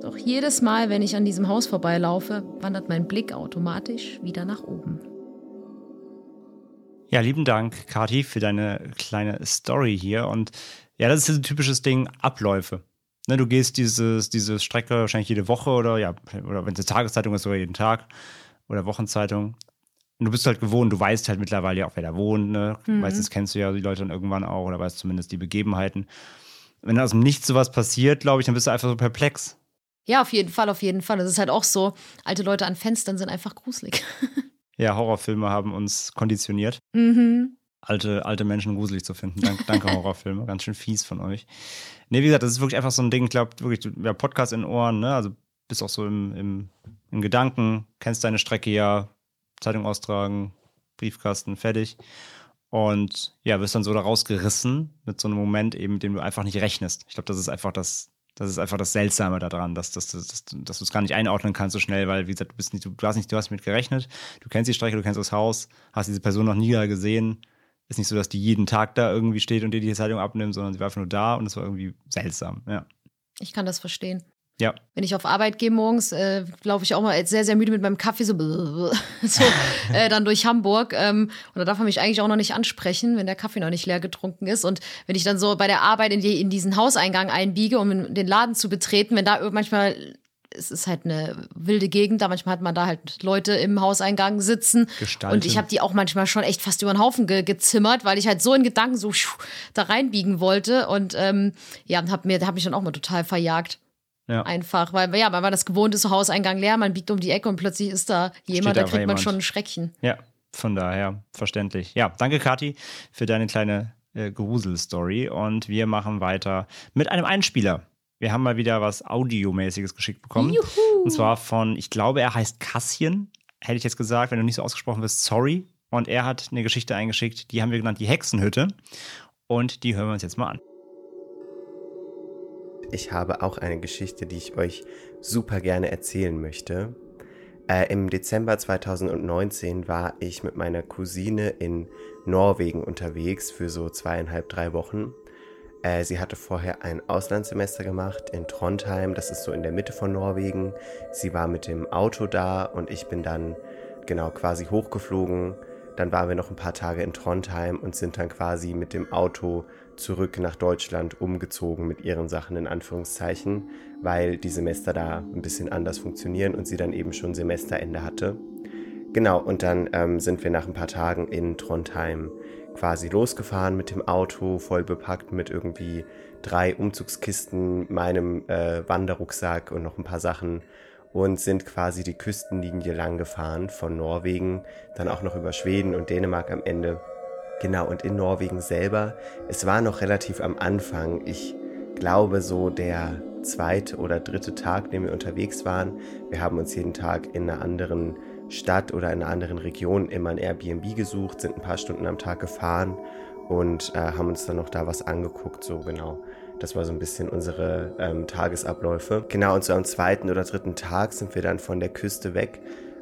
Doch jedes Mal, wenn ich an diesem Haus vorbeilaufe, wandert mein Blick automatisch wieder nach oben. Ja, lieben Dank, Kati, für deine kleine Story hier. Und ja, das ist ein typisches Ding, Abläufe. Ne, du gehst dieses, diese Strecke wahrscheinlich jede Woche oder ja, oder wenn es eine Tageszeitung ist, sogar jeden Tag oder Wochenzeitung. Und du bist halt gewohnt, du weißt halt mittlerweile ja auch, wer da wohnt. Ne? Mhm. Meistens kennst du ja die Leute dann irgendwann auch oder weißt zumindest die Begebenheiten. Wenn aus dem Nichts sowas passiert, glaube ich, dann bist du einfach so perplex. Ja, auf jeden Fall, auf jeden Fall. Das ist halt auch so, alte Leute an Fenstern sind einfach gruselig. ja, Horrorfilme haben uns konditioniert. Mhm. Alte, alte Menschen gruselig zu finden. Dank, danke, Horrorfilme. Ganz schön fies von euch. Nee, wie gesagt, das ist wirklich einfach so ein Ding, ich glaube, wirklich, ja, Podcast in Ohren, ne? Also bist auch so im, im, im Gedanken, kennst deine Strecke ja, Zeitung austragen, Briefkasten, fertig. Und ja, wirst dann so da rausgerissen mit so einem Moment eben, mit dem du einfach nicht rechnest. Ich glaube, das ist einfach das, das ist einfach das Seltsame daran, dass, dass, dass, dass, du es gar nicht einordnen kannst so schnell, weil, wie gesagt, du bist nicht, du hast nicht, du hast mit gerechnet, du kennst die Strecke, du kennst das Haus, hast diese Person noch nie gesehen. Ist nicht so, dass die jeden Tag da irgendwie steht und dir die Zeitung abnimmt, sondern sie war einfach nur da und es war irgendwie seltsam, ja. Ich kann das verstehen. Ja. Wenn ich auf Arbeit gehe morgens, äh, laufe ich auch mal sehr, sehr müde mit meinem Kaffee so, so äh, dann durch Hamburg. Ähm, und da darf man mich eigentlich auch noch nicht ansprechen, wenn der Kaffee noch nicht leer getrunken ist. Und wenn ich dann so bei der Arbeit in, die, in diesen Hauseingang einbiege, um den Laden zu betreten, wenn da manchmal es ist halt eine wilde Gegend, da manchmal hat man da halt Leute im Hauseingang sitzen. Gestalten. Und ich habe die auch manchmal schon echt fast über den Haufen ge gezimmert, weil ich halt so in Gedanken so da reinbiegen wollte. Und ähm, ja, hab mir, hab mich dann auch mal total verjagt. Ja. Einfach, weil ja, weil man das gewohnt ist, so Hauseingang leer, man biegt um die Ecke und plötzlich ist da jemand, da kriegt jemand. man schon ein Schreckchen. Ja, von daher verständlich. Ja, danke Kathi für deine kleine äh, Grusel-Story und wir machen weiter mit einem Einspieler. Wir haben mal wieder was Audiomäßiges geschickt bekommen. Juhu. Und zwar von, ich glaube, er heißt Kassien, hätte ich jetzt gesagt, wenn du nicht so ausgesprochen wirst, sorry. Und er hat eine Geschichte eingeschickt, die haben wir genannt die Hexenhütte. Und die hören wir uns jetzt mal an. Ich habe auch eine Geschichte, die ich euch super gerne erzählen möchte. Äh, Im Dezember 2019 war ich mit meiner Cousine in Norwegen unterwegs für so zweieinhalb, drei Wochen. Äh, sie hatte vorher ein Auslandssemester gemacht in Trondheim, das ist so in der Mitte von Norwegen. Sie war mit dem Auto da und ich bin dann genau quasi hochgeflogen. Dann waren wir noch ein paar Tage in Trondheim und sind dann quasi mit dem Auto zurück nach Deutschland umgezogen mit ihren Sachen in Anführungszeichen, weil die Semester da ein bisschen anders funktionieren und sie dann eben schon Semesterende hatte. Genau, und dann ähm, sind wir nach ein paar Tagen in Trondheim quasi losgefahren mit dem Auto, voll bepackt mit irgendwie drei Umzugskisten, meinem äh, Wanderrucksack und noch ein paar Sachen und sind quasi die Küstenlinie lang gefahren von Norwegen, dann auch noch über Schweden und Dänemark am Ende Genau, und in Norwegen selber, es war noch relativ am Anfang. Ich glaube, so der zweite oder dritte Tag, den wir unterwegs waren. Wir haben uns jeden Tag in einer anderen Stadt oder in einer anderen Region immer ein Airbnb gesucht, sind ein paar Stunden am Tag gefahren und äh, haben uns dann noch da was angeguckt, so genau. Das war so ein bisschen unsere ähm, Tagesabläufe. Genau, und so am zweiten oder dritten Tag sind wir dann von der Küste weg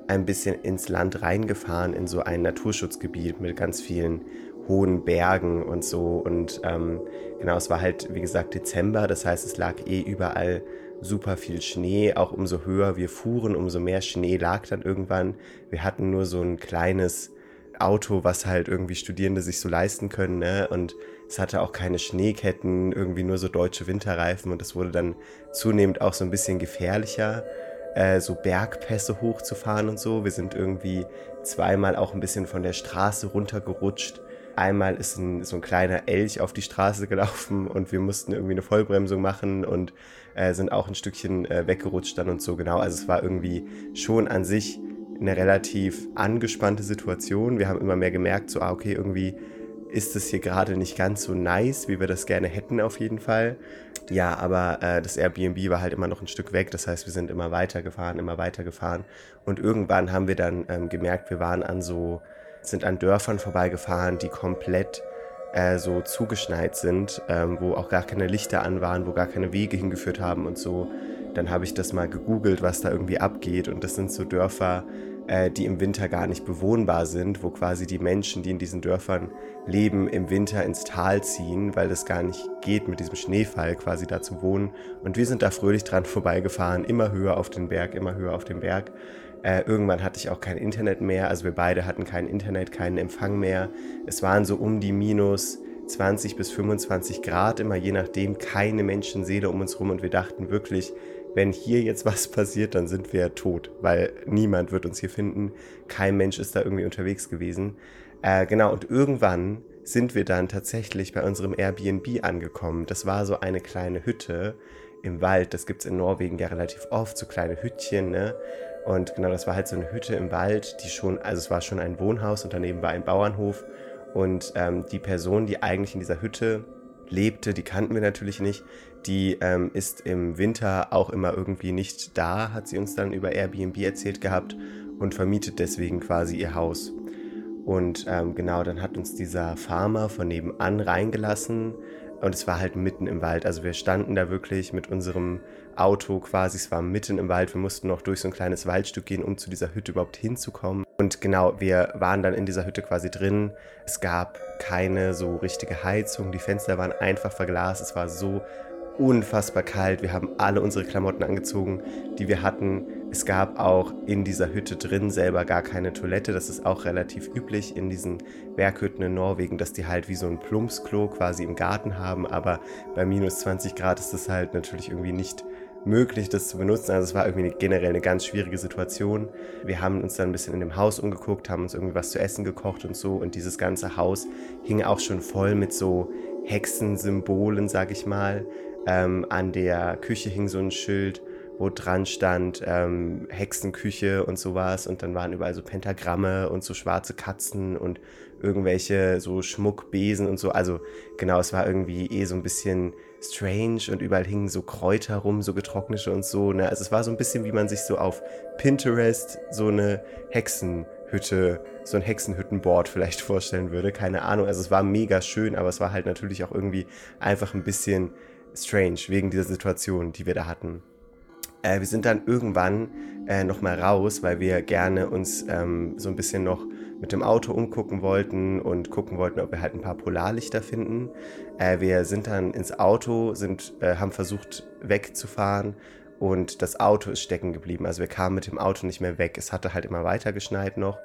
ein bisschen ins Land reingefahren, in so ein Naturschutzgebiet mit ganz vielen hohen Bergen und so. Und ähm, genau, es war halt, wie gesagt, Dezember, das heißt, es lag eh überall super viel Schnee. Auch umso höher wir fuhren, umso mehr Schnee lag dann irgendwann. Wir hatten nur so ein kleines Auto, was halt irgendwie Studierende sich so leisten können. Ne? Und es hatte auch keine Schneeketten, irgendwie nur so deutsche Winterreifen. Und es wurde dann zunehmend auch so ein bisschen gefährlicher äh, so Bergpässe hochzufahren und so. Wir sind irgendwie zweimal auch ein bisschen von der Straße runtergerutscht. Einmal ist ein, so ein kleiner Elch auf die Straße gelaufen und wir mussten irgendwie eine Vollbremsung machen und äh, sind auch ein Stückchen äh, weggerutscht dann und so genau. Also es war irgendwie schon an sich eine relativ angespannte Situation. Wir haben immer mehr gemerkt, so, ah, okay, irgendwie ist es hier gerade nicht ganz so nice, wie wir das gerne hätten auf jeden Fall. Ja, aber äh, das Airbnb war halt immer noch ein Stück weg. Das heißt, wir sind immer weitergefahren, immer weitergefahren. Und irgendwann haben wir dann ähm, gemerkt, wir waren an so, sind an Dörfern vorbeigefahren, die komplett äh, so zugeschneit sind, ähm, wo auch gar keine Lichter an waren, wo gar keine Wege hingeführt haben und so. Dann habe ich das mal gegoogelt, was da irgendwie abgeht. Und das sind so Dörfer, äh, die im Winter gar nicht bewohnbar sind, wo quasi die Menschen, die in diesen Dörfern leben, im Winter ins Tal ziehen, weil das gar nicht geht, mit diesem Schneefall quasi da zu wohnen. Und wir sind da fröhlich dran vorbeigefahren, immer höher auf den Berg, immer höher auf den Berg. Äh, irgendwann hatte ich auch kein Internet mehr, also wir beide hatten kein Internet, keinen Empfang mehr. Es waren so um die minus 20 bis 25 Grad, immer je nachdem, keine Menschenseele um uns rum und wir dachten wirklich, wenn hier jetzt was passiert, dann sind wir tot, weil niemand wird uns hier finden. Kein Mensch ist da irgendwie unterwegs gewesen. Äh, genau, und irgendwann sind wir dann tatsächlich bei unserem Airbnb angekommen. Das war so eine kleine Hütte im Wald. Das gibt es in Norwegen ja relativ oft, so kleine Hüttchen, ne? Und genau, das war halt so eine Hütte im Wald, die schon, also es war schon ein Wohnhaus und daneben war ein Bauernhof. Und ähm, die Person, die eigentlich in dieser Hütte lebte, die kannten wir natürlich nicht. Die ähm, ist im Winter auch immer irgendwie nicht da, hat sie uns dann über Airbnb erzählt gehabt und vermietet deswegen quasi ihr Haus. Und ähm, genau, dann hat uns dieser Farmer von nebenan reingelassen und es war halt mitten im Wald. Also wir standen da wirklich mit unserem Auto quasi, es war mitten im Wald. Wir mussten noch durch so ein kleines Waldstück gehen, um zu dieser Hütte überhaupt hinzukommen. Und genau, wir waren dann in dieser Hütte quasi drin. Es gab keine so richtige Heizung. Die Fenster waren einfach verglast. Es war so unfassbar kalt. Wir haben alle unsere Klamotten angezogen, die wir hatten. Es gab auch in dieser Hütte drin selber gar keine Toilette. Das ist auch relativ üblich in diesen Berghütten in Norwegen, dass die halt wie so ein Plumpsklo quasi im Garten haben. Aber bei minus 20 Grad ist das halt natürlich irgendwie nicht möglich, das zu benutzen. Also es war irgendwie generell eine ganz schwierige Situation. Wir haben uns dann ein bisschen in dem Haus umgeguckt, haben uns irgendwie was zu essen gekocht und so. Und dieses ganze Haus hing auch schon voll mit so Hexensymbolen, sag ich mal. Ähm, an der Küche hing so ein Schild, wo dran stand ähm, Hexenküche und sowas. Und dann waren überall so Pentagramme und so schwarze Katzen und irgendwelche so Schmuckbesen und so. Also genau, es war irgendwie eh so ein bisschen strange und überall hingen so Kräuter rum, so getrocknete und so. Ne? Also es war so ein bisschen, wie man sich so auf Pinterest so eine Hexenhütte, so ein Hexenhüttenboard vielleicht vorstellen würde. Keine Ahnung. Also es war mega schön, aber es war halt natürlich auch irgendwie einfach ein bisschen strange wegen dieser Situation, die wir da hatten. Äh, wir sind dann irgendwann äh, nochmal raus, weil wir gerne uns ähm, so ein bisschen noch mit dem Auto umgucken wollten und gucken wollten, ob wir halt ein paar Polarlichter finden. Äh, wir sind dann ins Auto, sind, äh, haben versucht wegzufahren und das Auto ist stecken geblieben. Also wir kamen mit dem Auto nicht mehr weg. Es hatte halt immer weiter geschneit noch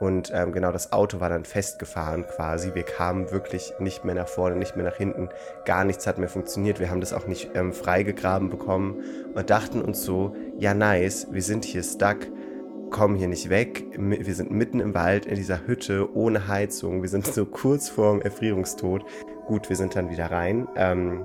und ähm, genau das Auto war dann festgefahren quasi. Wir kamen wirklich nicht mehr nach vorne, nicht mehr nach hinten. Gar nichts hat mehr funktioniert. Wir haben das auch nicht ähm, freigegraben bekommen und dachten uns so, ja nice, wir sind hier stuck, kommen hier nicht weg. Wir sind mitten im Wald in dieser Hütte ohne Heizung. Wir sind so kurz vorm Erfrierungstod. Gut, wir sind dann wieder rein. Ähm,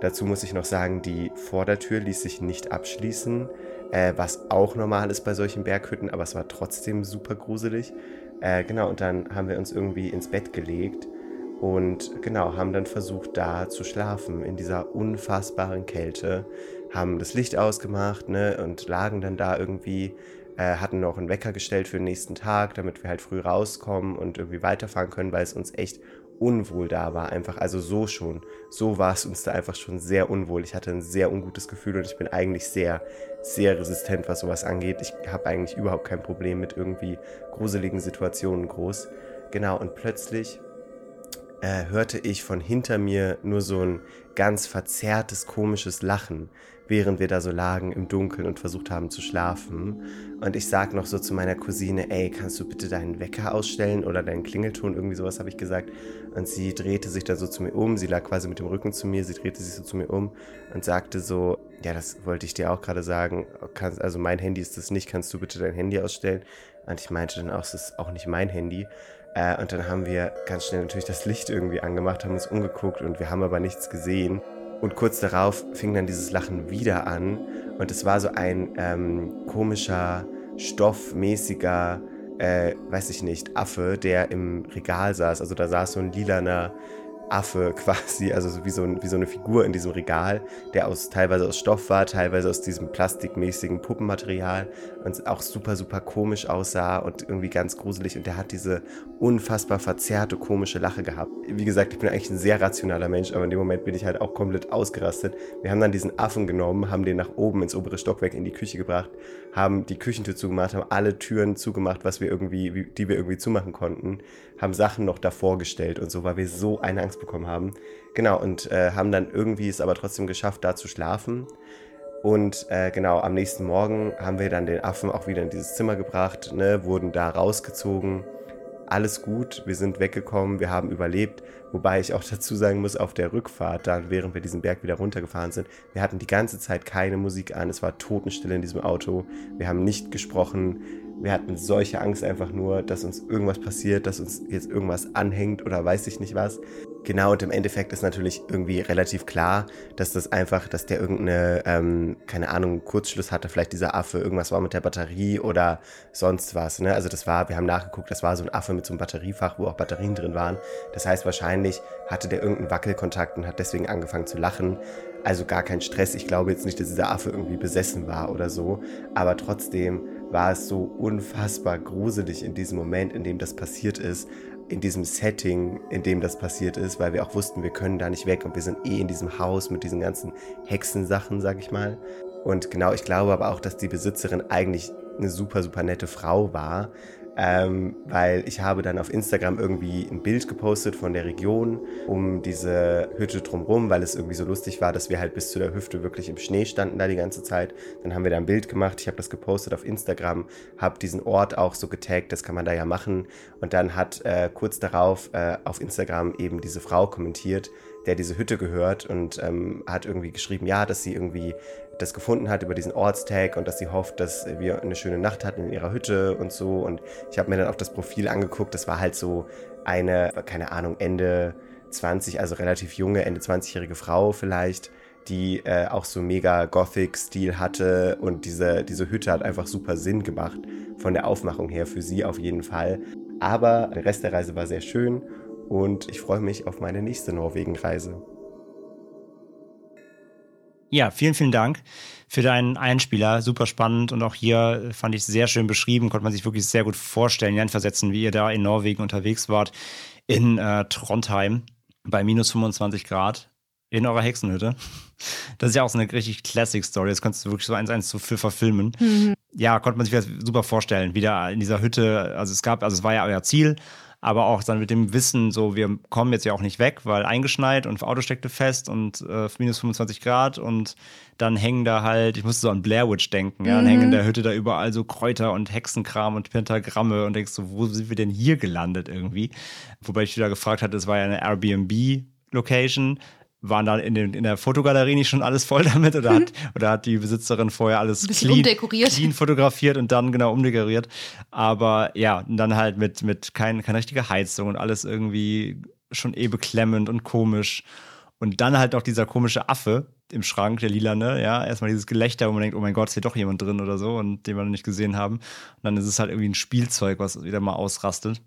dazu muss ich noch sagen, die Vordertür ließ sich nicht abschließen äh, was auch normal ist bei solchen Berghütten, aber es war trotzdem super gruselig. Äh, genau, und dann haben wir uns irgendwie ins Bett gelegt und genau, haben dann versucht, da zu schlafen in dieser unfassbaren Kälte, haben das Licht ausgemacht ne, und lagen dann da irgendwie, äh, hatten noch einen Wecker gestellt für den nächsten Tag, damit wir halt früh rauskommen und irgendwie weiterfahren können, weil es uns echt unwohl da war, einfach, also so schon, so war es uns da einfach schon sehr unwohl. Ich hatte ein sehr ungutes Gefühl und ich bin eigentlich sehr, sehr resistent, was sowas angeht. Ich habe eigentlich überhaupt kein Problem mit irgendwie gruseligen Situationen groß. Genau, und plötzlich äh, hörte ich von hinter mir nur so ein ganz verzerrtes, komisches Lachen während wir da so lagen im Dunkeln und versucht haben zu schlafen. Und ich sag noch so zu meiner Cousine, ey, kannst du bitte deinen Wecker ausstellen oder deinen Klingelton, irgendwie sowas habe ich gesagt. Und sie drehte sich da so zu mir um, sie lag quasi mit dem Rücken zu mir, sie drehte sich so zu mir um und sagte so, ja, das wollte ich dir auch gerade sagen, kannst, also mein Handy ist das nicht, kannst du bitte dein Handy ausstellen? Und ich meinte dann auch, es ist auch nicht mein Handy. Äh, und dann haben wir ganz schnell natürlich das Licht irgendwie angemacht, haben uns umgeguckt und wir haben aber nichts gesehen. Und kurz darauf fing dann dieses Lachen wieder an und es war so ein ähm, komischer stoffmäßiger, äh, weiß ich nicht, Affe, der im Regal saß. Also da saß so ein lilaner Affe quasi, also so wie, so ein, wie so eine Figur in diesem Regal, der aus teilweise aus Stoff war, teilweise aus diesem plastikmäßigen Puppenmaterial und auch super, super komisch aussah und irgendwie ganz gruselig und der hat diese unfassbar verzerrte, komische Lache gehabt. Wie gesagt, ich bin eigentlich ein sehr rationaler Mensch, aber in dem Moment bin ich halt auch komplett ausgerastet. Wir haben dann diesen Affen genommen, haben den nach oben ins obere Stockwerk in die Küche gebracht, haben die Küchentür zugemacht, haben alle Türen zugemacht, was wir irgendwie, die wir irgendwie zumachen konnten, haben Sachen noch davor gestellt und so, weil wir so eine Angst bekommen haben. Genau, und äh, haben dann irgendwie es aber trotzdem geschafft, da zu schlafen. Und äh, genau, am nächsten Morgen haben wir dann den Affen auch wieder in dieses Zimmer gebracht, ne, wurden da rausgezogen. Alles gut, wir sind weggekommen, wir haben überlebt. Wobei ich auch dazu sagen muss, auf der Rückfahrt, dann während wir diesen Berg wieder runtergefahren sind, wir hatten die ganze Zeit keine Musik an, es war Totenstille in diesem Auto, wir haben nicht gesprochen, wir hatten solche Angst einfach nur, dass uns irgendwas passiert, dass uns jetzt irgendwas anhängt oder weiß ich nicht was. Genau, und im Endeffekt ist natürlich irgendwie relativ klar, dass das einfach, dass der irgendeine, ähm, keine Ahnung, Kurzschluss hatte, vielleicht dieser Affe, irgendwas war mit der Batterie oder sonst was. Ne? Also das war, wir haben nachgeguckt, das war so ein Affe mit so einem Batteriefach, wo auch Batterien drin waren. Das heißt, wahrscheinlich hatte der irgendeinen Wackelkontakt und hat deswegen angefangen zu lachen. Also gar kein Stress. Ich glaube jetzt nicht, dass dieser Affe irgendwie besessen war oder so. Aber trotzdem war es so unfassbar gruselig in diesem Moment, in dem das passiert ist, in diesem Setting, in dem das passiert ist, weil wir auch wussten, wir können da nicht weg und wir sind eh in diesem Haus mit diesen ganzen Hexensachen, sag ich mal. Und genau, ich glaube aber auch, dass die Besitzerin eigentlich eine super, super nette Frau war, ähm, weil ich habe dann auf Instagram irgendwie ein Bild gepostet von der Region um diese Hütte drumherum, weil es irgendwie so lustig war, dass wir halt bis zu der Hüfte wirklich im Schnee standen da die ganze Zeit. Dann haben wir da ein Bild gemacht, ich habe das gepostet auf Instagram, habe diesen Ort auch so getaggt, das kann man da ja machen. Und dann hat äh, kurz darauf äh, auf Instagram eben diese Frau kommentiert, der diese Hütte gehört und ähm, hat irgendwie geschrieben, ja, dass sie irgendwie das gefunden hat über diesen Ortstag und dass sie hofft, dass wir eine schöne Nacht hatten in ihrer Hütte und so. Und ich habe mir dann auch das Profil angeguckt. Das war halt so eine, keine Ahnung, Ende 20, also relativ junge, Ende 20-jährige Frau vielleicht, die äh, auch so mega Gothic-Stil hatte. Und diese, diese Hütte hat einfach super Sinn gemacht von der Aufmachung her für sie auf jeden Fall. Aber der Rest der Reise war sehr schön und ich freue mich auf meine nächste Norwegen-Reise. Ja, vielen, vielen Dank für deinen Einspieler. Super spannend und auch hier fand ich sehr schön beschrieben, konnte man sich wirklich sehr gut vorstellen, hineinversetzen, wie ihr da in Norwegen unterwegs wart, in äh, Trondheim bei minus 25 Grad in eurer Hexenhütte. Das ist ja auch so eine richtig Classic-Story. Das kannst du wirklich so eins eins zu viel verfilmen. Mhm. Ja, konnte man sich super vorstellen, wieder in dieser Hütte. Also es gab, also es war ja euer Ziel, aber auch dann mit dem Wissen, so wir kommen jetzt ja auch nicht weg, weil eingeschneit und Auto steckte fest und äh, minus 25 Grad und dann hängen da halt, ich musste so an Blair Witch denken, ja, dann hängen in der Hütte da überall so Kräuter und Hexenkram und Pentagramme und denkst so, wo sind wir denn hier gelandet irgendwie? Wobei ich wieder gefragt hatte, es war ja eine Airbnb-Location, waren da in, den, in der Fotogalerie nicht schon alles voll damit oder hat, oder hat die Besitzerin vorher alles clean, clean, fotografiert und dann genau umdekoriert? Aber ja, dann halt mit, mit kein, keine richtige Heizung und alles irgendwie schon eh beklemmend und komisch. Und dann halt auch dieser komische Affe im Schrank, der lilane, ja, erstmal dieses Gelächter, wo man denkt, oh mein Gott, ist hier doch jemand drin oder so und den wir noch nicht gesehen haben. Und dann ist es halt irgendwie ein Spielzeug, was wieder mal ausrastet.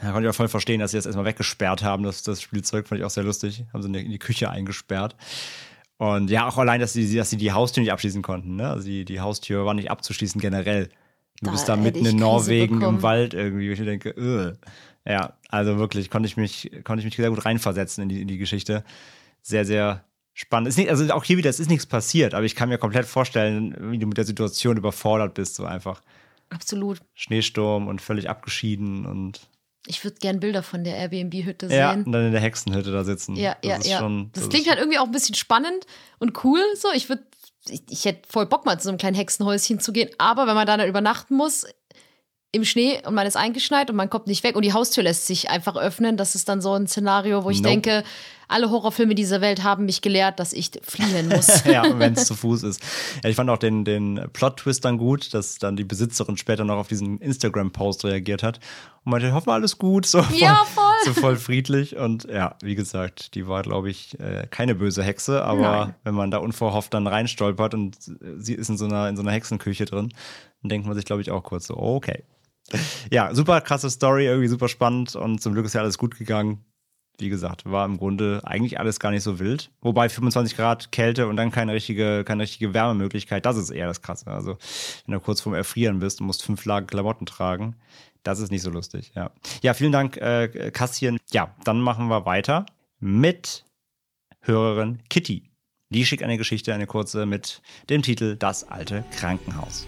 Da konnte ich auch voll verstehen, dass sie das erstmal weggesperrt haben. Das, das Spielzeug fand ich auch sehr lustig. Haben sie in die Küche eingesperrt. Und ja, auch allein, dass sie, dass sie die Haustür nicht abschließen konnten. Ne? Also die, die Haustür war nicht abzuschließen generell. Du da bist da mitten in Norwegen im Wald irgendwie, ich denke, Ugh. ja, also wirklich konnte ich mich, konnte ich mich sehr gut reinversetzen in die, in die Geschichte. Sehr, sehr spannend. Ist nicht, also auch hier wieder, es ist nichts passiert, aber ich kann mir komplett vorstellen, wie du mit der Situation überfordert bist, so einfach. Absolut. Schneesturm und völlig abgeschieden und ich würde gern Bilder von der Airbnb-Hütte sehen. Ja, und dann in der Hexenhütte da sitzen. Ja, das ja, ja. Schon, das, das klingt halt irgendwie auch ein bisschen spannend und cool. So, ich würde, ich, ich hätte voll Bock mal zu so einem kleinen Hexenhäuschen zu gehen. Aber wenn man da dann übernachten muss im Schnee und man ist eingeschneit und man kommt nicht weg und die Haustür lässt sich einfach öffnen, das ist dann so ein Szenario, wo ich nope. denke, alle Horrorfilme dieser Welt haben mich gelehrt, dass ich fliehen muss. ja, wenn es zu Fuß ist. Ja, ich fand auch den, den Plot-Twist dann gut, dass dann die Besitzerin später noch auf diesen Instagram-Post reagiert hat und meinte, hoffen alles gut, so voll, ja, voll. so voll friedlich. Und ja, wie gesagt, die war, glaube ich, äh, keine böse Hexe, aber Nein. wenn man da unverhofft dann reinstolpert und sie ist in so einer, in so einer Hexenküche drin, dann denkt man sich, glaube ich, auch kurz so, okay. Ja, super krasse Story, irgendwie super spannend und zum Glück ist ja alles gut gegangen. Wie gesagt, war im Grunde eigentlich alles gar nicht so wild. Wobei 25 Grad Kälte und dann keine richtige, keine richtige Wärmemöglichkeit, das ist eher das Krasse. Also, wenn du kurz vorm Erfrieren bist und musst fünf Lagen Klamotten tragen, das ist nicht so lustig, ja. Ja, vielen Dank, äh, Kassien. Ja, dann machen wir weiter mit Hörerin Kitty. Die schickt eine Geschichte, eine kurze, mit dem Titel Das alte Krankenhaus.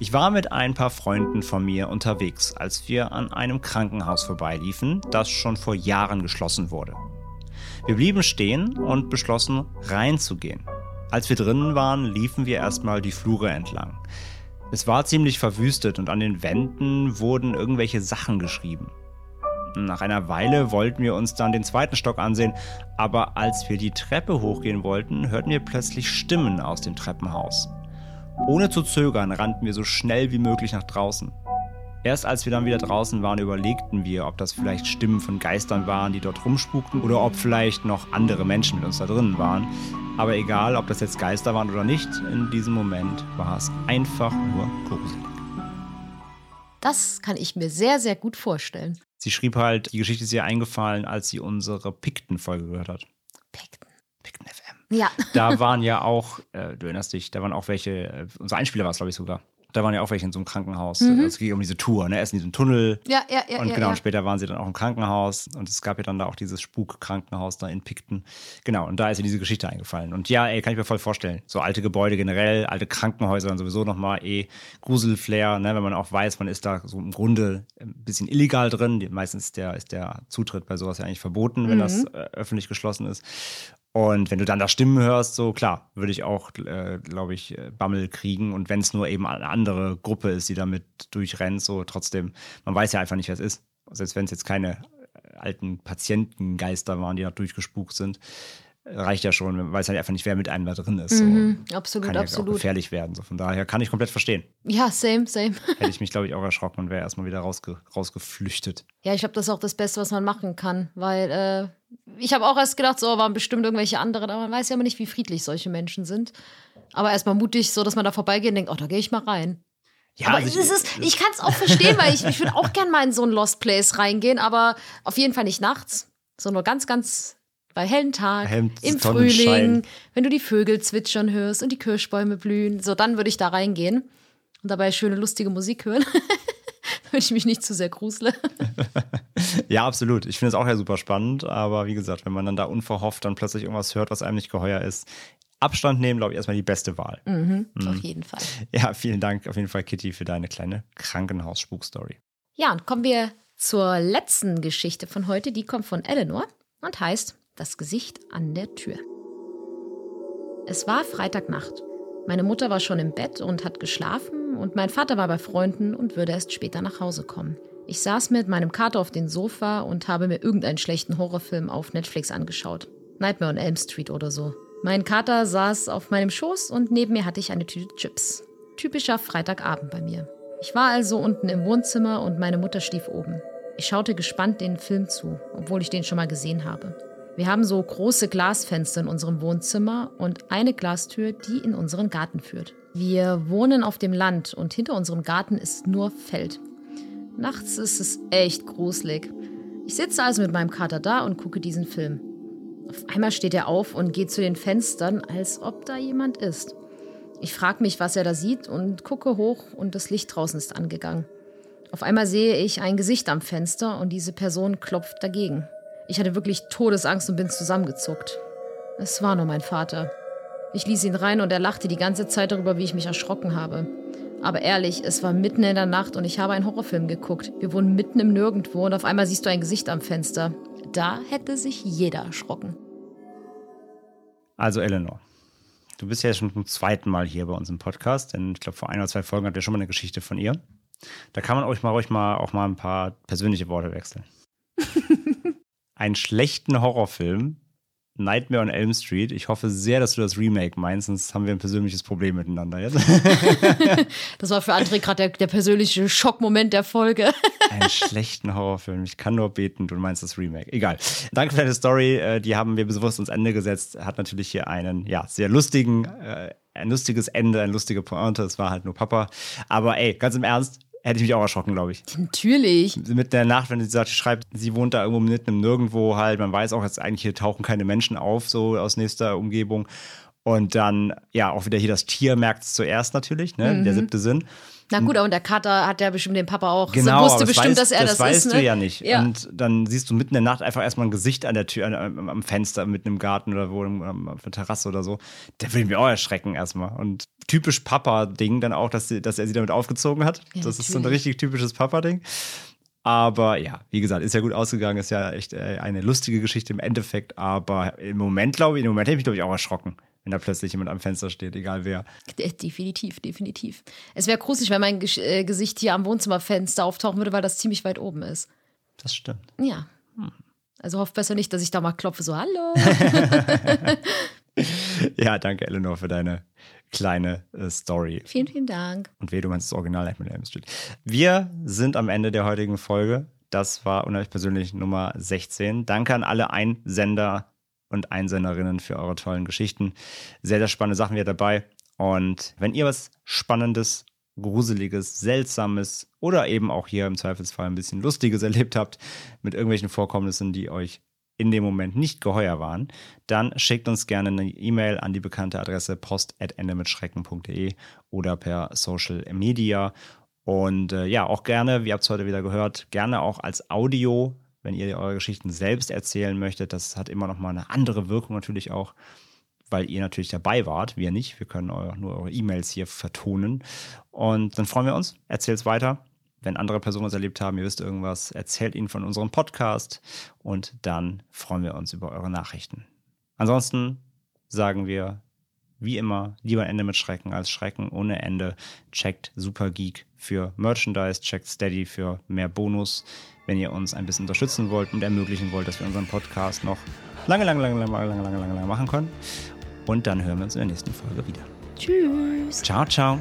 Ich war mit ein paar Freunden von mir unterwegs, als wir an einem Krankenhaus vorbeiliefen, das schon vor Jahren geschlossen wurde. Wir blieben stehen und beschlossen, reinzugehen. Als wir drinnen waren, liefen wir erstmal die Flure entlang. Es war ziemlich verwüstet und an den Wänden wurden irgendwelche Sachen geschrieben. Nach einer Weile wollten wir uns dann den zweiten Stock ansehen, aber als wir die Treppe hochgehen wollten, hörten wir plötzlich Stimmen aus dem Treppenhaus. Ohne zu zögern rannten wir so schnell wie möglich nach draußen. Erst als wir dann wieder draußen waren, überlegten wir, ob das vielleicht Stimmen von Geistern waren, die dort rumspukten, oder ob vielleicht noch andere Menschen mit uns da drinnen waren. Aber egal, ob das jetzt Geister waren oder nicht, in diesem Moment war es einfach nur gruselig. Das kann ich mir sehr, sehr gut vorstellen. Sie schrieb halt, die Geschichte ist ihr eingefallen, als sie unsere Pikten-Folge gehört hat. Pikten. Pikten FM. Ja. Da waren ja auch, äh, du erinnerst dich, da waren auch welche, äh, unser Einspieler war es, glaube ich, sogar. Da waren ja auch welche in so einem Krankenhaus. Mhm. Es ging um diese Tour, ne? Erst in diesem Tunnel. Ja, ja, ja. Und ja, genau, ja. und später waren sie dann auch im Krankenhaus. Und es gab ja dann da auch dieses Spuk-Krankenhaus da in Picton. Genau, und da ist ihr diese Geschichte eingefallen. Und ja, ey, kann ich mir voll vorstellen. So alte Gebäude generell, alte Krankenhäuser dann sowieso nochmal eh Gruselflair, ne? Wenn man auch weiß, man ist da so im Grunde ein bisschen illegal drin. Meistens ist der, ist der Zutritt bei sowas ja eigentlich verboten, wenn das äh, öffentlich geschlossen ist. Und wenn du dann da Stimmen hörst, so klar, würde ich auch, äh, glaube ich, äh, Bammel kriegen. Und wenn es nur eben eine andere Gruppe ist, die damit durchrennt, so trotzdem, man weiß ja einfach nicht, wer es ist. Selbst wenn es jetzt keine äh, alten Patientengeister waren, die da durchgespukt sind, reicht ja schon. Man weiß halt einfach nicht, wer mit einem da drin ist. Mhm, so. absolut, Kann ja auch absolut. gefährlich werden. So. Von daher kann ich komplett verstehen. Ja, same, same. Hätte ich mich, glaube ich, auch erschrocken und wäre erstmal wieder rausge rausgeflüchtet. Ja, ich glaube, das ist auch das Beste, was man machen kann, weil äh, ich habe auch erst gedacht, so waren bestimmt irgendwelche anderen, aber man weiß ja immer nicht, wie friedlich solche Menschen sind. Aber erstmal mutig, so dass man da vorbeigeht und denkt, oh, da gehe ich mal rein. Ja, aber also es ist, ich kann es auch verstehen, weil ich, ich würde auch gern mal in so ein Lost Place reingehen, aber auf jeden Fall nicht nachts, sondern nur ganz, ganz bei hellen Tag, Hellem im. Frühling, wenn du die Vögel zwitschern hörst und die Kirschbäume blühen, so dann würde ich da reingehen und dabei schöne, lustige Musik hören. Damit ich mich nicht zu sehr grusle. Ja, absolut. Ich finde es auch ja super spannend, aber wie gesagt, wenn man dann da unverhofft dann plötzlich irgendwas hört, was einem nicht geheuer ist, Abstand nehmen, glaube ich, erstmal die beste Wahl. Mhm, Auf jeden Fall. Ja, vielen Dank auf jeden Fall, Kitty, für deine kleine Krankenhaus-Spuk-Story. Ja, und kommen wir zur letzten Geschichte von heute. Die kommt von Eleanor und heißt Das Gesicht an der Tür. Es war Freitagnacht. Meine Mutter war schon im Bett und hat geschlafen und mein Vater war bei Freunden und würde erst später nach Hause kommen. Ich saß mit meinem Kater auf dem Sofa und habe mir irgendeinen schlechten Horrorfilm auf Netflix angeschaut. Nightmare on Elm Street oder so. Mein Kater saß auf meinem Schoß und neben mir hatte ich eine Tüte Chips. Typischer Freitagabend bei mir. Ich war also unten im Wohnzimmer und meine Mutter schlief oben. Ich schaute gespannt den Film zu, obwohl ich den schon mal gesehen habe. Wir haben so große Glasfenster in unserem Wohnzimmer und eine Glastür, die in unseren Garten führt. Wir wohnen auf dem Land und hinter unserem Garten ist nur Feld. Nachts ist es echt gruselig. Ich sitze also mit meinem Kater da und gucke diesen Film. Auf einmal steht er auf und geht zu den Fenstern, als ob da jemand ist. Ich frage mich, was er da sieht und gucke hoch und das Licht draußen ist angegangen. Auf einmal sehe ich ein Gesicht am Fenster und diese Person klopft dagegen. Ich hatte wirklich Todesangst und bin zusammengezuckt. Es war nur mein Vater. Ich ließ ihn rein und er lachte die ganze Zeit darüber, wie ich mich erschrocken habe. Aber ehrlich, es war mitten in der Nacht und ich habe einen Horrorfilm geguckt. Wir wohnen mitten im Nirgendwo und auf einmal siehst du ein Gesicht am Fenster. Da hätte sich jeder erschrocken. Also, Eleanor, du bist ja schon zum zweiten Mal hier bei uns im Podcast, denn ich glaube, vor ein oder zwei Folgen habt ihr schon mal eine Geschichte von ihr. Da kann man euch mal, euch mal auch mal ein paar persönliche Worte wechseln. Einen schlechten Horrorfilm, Nightmare on Elm Street. Ich hoffe sehr, dass du das Remake meinst, sonst haben wir ein persönliches Problem miteinander jetzt. Das war für André gerade der, der persönliche Schockmoment der Folge. Einen schlechten Horrorfilm. Ich kann nur beten, du meinst das Remake. Egal. Danke für deine Story. äh, Die haben wir bewusst ins Ende gesetzt. Hat natürlich hier einen, ja, sehr lustigen äh, ein lustiges Ende, eine lustige Pointe. Es war halt nur Papa. Aber ey, ganz im Ernst, hätte ich mich auch erschrocken, glaube ich. Natürlich. Mit der Nacht, wenn sie sagt, sie schreibt, sie wohnt da irgendwo mitten im Nirgendwo halt. Man weiß auch jetzt eigentlich, hier tauchen keine Menschen auf, so aus nächster Umgebung. Und dann, ja, auch wieder hier das Tier merkt es zuerst natürlich, ne? Der siebte Sinn. Na gut, und der Kater hat ja bestimmt den Papa auch. Genau, wusste aber bestimmt, weißt, dass er das, das weißt ist. du ne? ja nicht. Ja. Und dann siehst du mitten in der Nacht einfach erstmal ein Gesicht an der Tür, an, am, am Fenster, mitten im Garten oder wo, auf der Terrasse oder so. Der will mich auch erschrecken erstmal. Und typisch Papa-Ding dann auch, dass, sie, dass er sie damit aufgezogen hat. Ja, das ist so ein richtig typisches Papa-Ding. Aber ja, wie gesagt, ist ja gut ausgegangen, ist ja echt äh, eine lustige Geschichte im Endeffekt. Aber im Moment, glaube ich, im Moment hätte ich mich, glaube ich, auch erschrocken, wenn da plötzlich jemand am Fenster steht, egal wer. De- Definitiv, definitiv. Es wäre gruselig, wenn mein Gesch äh, Gesicht hier am Wohnzimmerfenster auftauchen würde, weil das ziemlich weit oben ist. Das stimmt. Ja. Also hofft besser nicht, dass ich da mal klopfe, so hallo. Ja, danke, Eleanor, für deine kleine äh, Story. vielen, vielen Dank. Und weh, du meinst das Original Nightmare on Elm Street. Wir sind am Ende der heutigen Folge. Das war unheimlich persönlich Nummer 16. Danke an alle Einsender und Einsenderinnen für eure tollen Geschichten. Sehr, sehr spannende Sachen wieder dabei. Und wenn ihr was Spannendes, Gruseliges, Seltsames oder eben auch hier im Zweifelsfall ein bisschen Lustiges erlebt habt mit irgendwelchen Vorkommnissen, die euch in dem Moment nicht geheuer waren, dann schickt uns gerne eine E-Mail an die bekannte Adresse post.endemitschrecken.de oder per Social Media. Und äh, ja, auch gerne, wie habt es heute wieder gehört, gerne auch als Audio, wenn ihr eure Geschichten selbst erzählen möchtet. Das hat immer noch mal eine andere Wirkung natürlich auch, weil ihr natürlich dabei wart, wir nicht. Wir können eu- nur eure E-Mails hier vertonen. Und dann freuen wir uns. Erzählt es weiter. Wenn andere Personen was erlebt haben, ihr wisst irgendwas, erzählt ihnen von unserem Podcast und dann freuen wir uns über eure Nachrichten. Ansonsten sagen wir, wie immer, lieber Ende mit Schrecken als Schrecken ohne Ende. Checkt Supergeek für Merchandise, checkt Steady für mehr Bonus, wenn ihr uns ein bisschen unterstützen wollt und ermöglichen wollt, dass wir unseren Podcast noch lange, lange, lange, lange, lange, lange, lange, lange machen können. Und dann hören wir uns in der nächsten Folge wieder. Tschüss. Ciao, ciao.